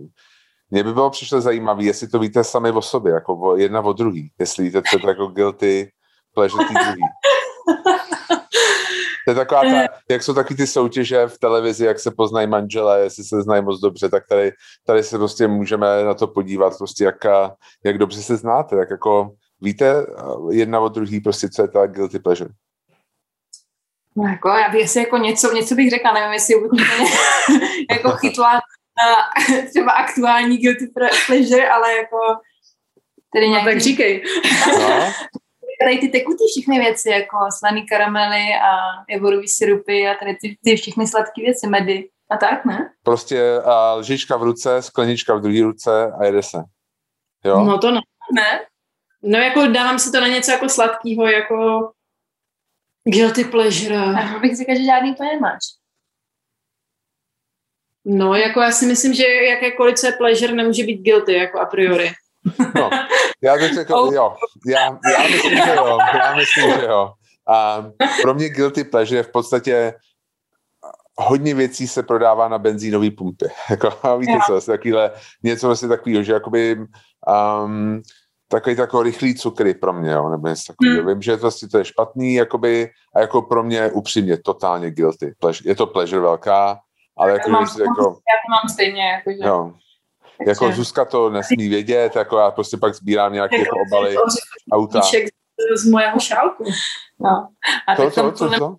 Mně by bylo přišlo zajímavé, jestli to víte sami o sobě, jako jedna o druhý. Jestli víte, co je to jako guilty pleasure tý druhý. To je taková ta, jak jsou taky ty soutěže v televizi, jak se poznají manželé, jestli se znají moc dobře, tak tady, tady se prostě můžeme na to podívat, prostě jak, jak dobře se znáte, jak jako víte jedna od druhý, prostě co je ta guilty pleasure. No jako, já bych si jako něco, něco bych řekla, nevím, jestli úplně [laughs] jako chytla [laughs] třeba aktuální guilty pleasure, ale jako tedy nějaký... No, tak říkej. No tady ty tekutý všechny věci, jako slaný karamely a javorový syrupy a tady ty, ty všechny sladké věci, medy a tak, ne? Prostě a lžička v ruce, sklenička v druhé ruce a jede se. Jo? No to ne. ne. No jako dávám si to na něco jako sladkého, jako guilty pleasure. A bych říkal, že žádný to nemáš. No, jako já si myslím, že jakékoliv co je pleasure nemůže být guilty, jako a priori. No, já bych řekl, oh. [laughs] jo. Já, já myslím, že jo. Já myslím, že jo. A pro mě guilty pleasure je v podstatě hodně věcí se prodává na benzínové pumpy. [laughs] Jako, víte co, vlastně takovýhle, něco vlastně takového, že jakoby um, takový takový rychlý cukry pro mě, jo, nebo něco takového. Hmm. Vím, že vlastně to je špatný, jakoby, a jako pro mě upřímně totálně guilty. Pleasure, je to pleasure velká, ale jako, mám, jako, já to mám stejně, jakože. Jo, jako Zuzka to nesmí vědět, jako já prostě pak sbírám nějaké jako obaly auta. Z mojeho šálku. No. A to, to, to, to?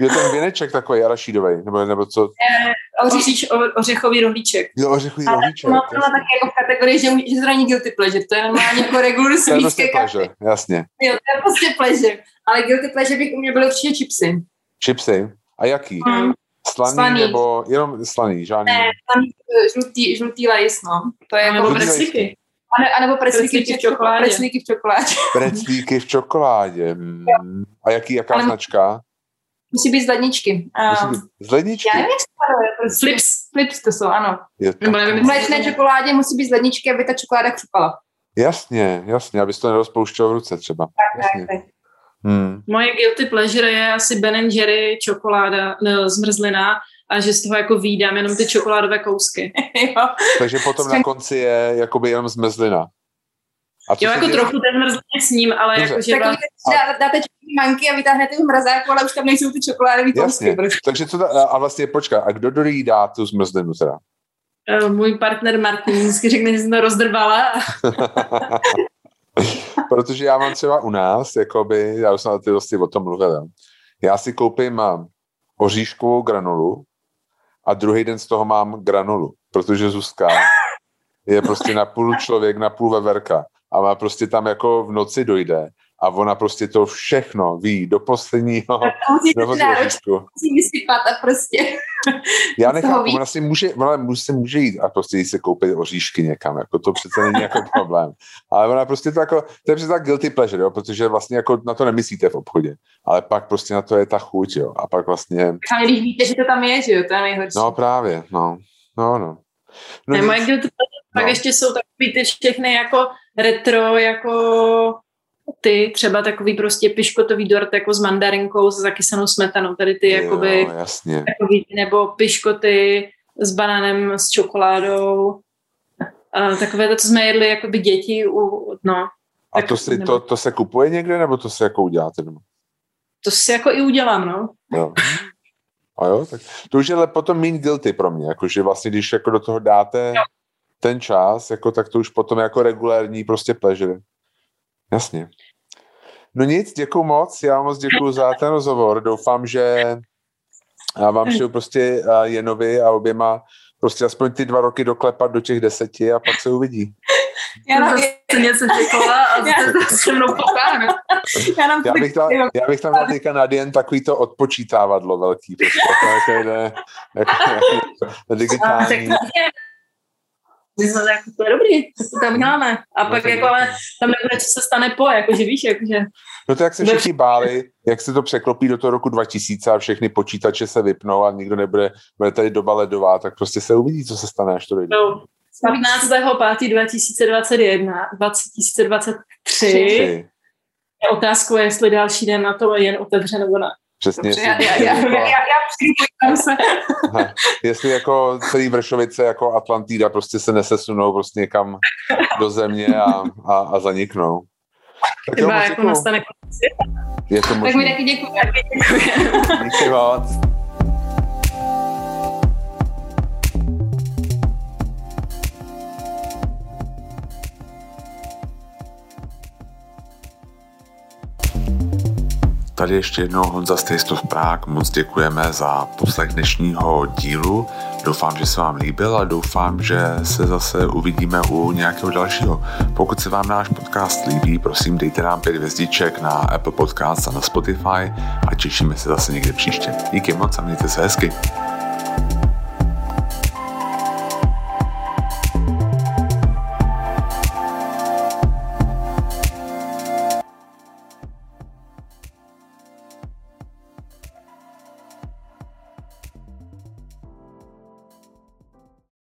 Je ten věneček takový arašídový, nebo, nebo co? Eh, oříš, ořechový rohlíček. Jo, ořechový Ale rohlíček. Ale to taky jako v kategorii, že, že to není guilty pleasure, to je normálně jako regular [laughs] To je prostě pleasure, jasně. Jo, to je prostě pleasure. Ale guilty pleasure bych u mě byly určitě chipsy. Chipsy? A jaký? Hmm. Slaný, slaný, nebo jenom slaný, žádný? Ne, slaný, žlutý, žlutý lejs, no. To je jako preclíky. A nebo preclíky v čokoládě. Preclíky v čokoládě. [laughs] Preclíky v čokoládě. Hmm. A jaký, jaká ale, značka? Musí být z ledničky. Um, z ledničky? Já nevím, jak se jmenuje. Prostě. Flips. Flips to jsou, ano. Je to... V mléčné čokoládě musí být z ledničky, aby ta čokoláda křupala. Jasně, jasně, abys to nerozpouštěl v ruce třeba. Tak, jasně. tak, tak. Hmm. Moje guilty pleasure je asi Ben Jerry čokoláda, no, zmrzlina a že z toho jako výdám jenom ty čokoládové kousky. [laughs] jo. Takže potom na konci je jakoby jenom zmrzlina. A jo, jako děje? trochu ten zmrzlině s ním, ale jako, že... Takový, a... dáte manky a vytáhnete v mrazáku, ale už tam nejsou ty čokoládové kousky. Takže co ta, a vlastně počká, a kdo dojídá tu zmrzlinu teda? Uh, můj partner Martin vždycky řekne, že jsem to rozdrbala. [laughs] [laughs] Protože já mám třeba u nás, jakoby, já už jsem na ty dosti o tom mluvil, já si koupím mám oříškovou granulu a druhý den z toho mám granulu, protože Zuzka je prostě na půl člověk, na půl veverka a má prostě tam jako v noci dojde a ona prostě to všechno ví do posledního. Musí musí vysypat a prostě. Já nechápu, ona si může, ona si může jít a prostě jít se koupit oříšky někam, jako to přece není jako problém. Ale ona prostě to jako, to je přece tak guilty pleasure, jo, protože vlastně jako na to nemyslíte v obchodě, ale pak prostě na to je ta chuť, jo, a pak vlastně... Ale když víte, že to tam je, že jo, to je nejhorší. No právě, no, no, no. No, ne, moje guilty pleasure, no. pak ještě jsou takový ty všechny jako retro, jako ty třeba takový prostě piškotový dort jako s mandarinkou, s zakysanou smetanou, tady ty jo, jakoby, jasně. Takový, nebo piškoty s banánem, s čokoládou, a takové to, co jsme jedli jakoby děti, u, no. A to, si, nebo... to, to se kupuje někde, nebo to se jako uděláte doma? To si jako i udělám, no. Jo. A jo, tak to už je potom méně guilty pro mě, jakože vlastně, když jako do toho dáte jo. ten čas, jako, tak to už potom jako regulární prostě pleasure. Jasně. No nic, děkuji moc, já moc děkuji za ten rozhovor. Doufám, že já vám přeju prostě Jenovi a oběma prostě aspoň ty dva roky doklepat do těch deseti a pak se uvidí. Já, nám, já něco řekla a to se mnou potáhne. Já, já, bych tam, já bych tam dal teďka na den takový to odpočítávadlo velký. Prostě, jako, jako, jako, jako, digitální jako, to je dobrý, to tam děláme. A no, pak jako, ale tam nebude, co se stane po, jakože víš, jakože... No to jak se všichni báli, jak se to překlopí do toho roku 2000 a všechny počítače se vypnou a nikdo nebude, bude tady doba ledová, tak prostě se uvidí, co se stane, až to dojde. No, 15. 5. 2021, 2023 je otázkou, jestli další den na to je jen otevřeno nebo ne. Přesně. Dobře, já, já, já, já, já, se. Jestli jako celý Vršovice jako Atlantida prostě se nesesunou prostě někam do země a, a, a zaniknou. Tak jo, jako nastane Je to možný. Tak mi taky děkuji. Díky moc. Tady ještě jednou Honza of Prague, moc děkujeme za poslech dnešního dílu. Doufám, že se vám líbil a doufám, že se zase uvidíme u nějakého dalšího. Pokud se vám náš podcast líbí, prosím dejte nám pět hvězdiček na Apple Podcast a na Spotify a těšíme se zase někde příště. Díky moc a mějte se hezky.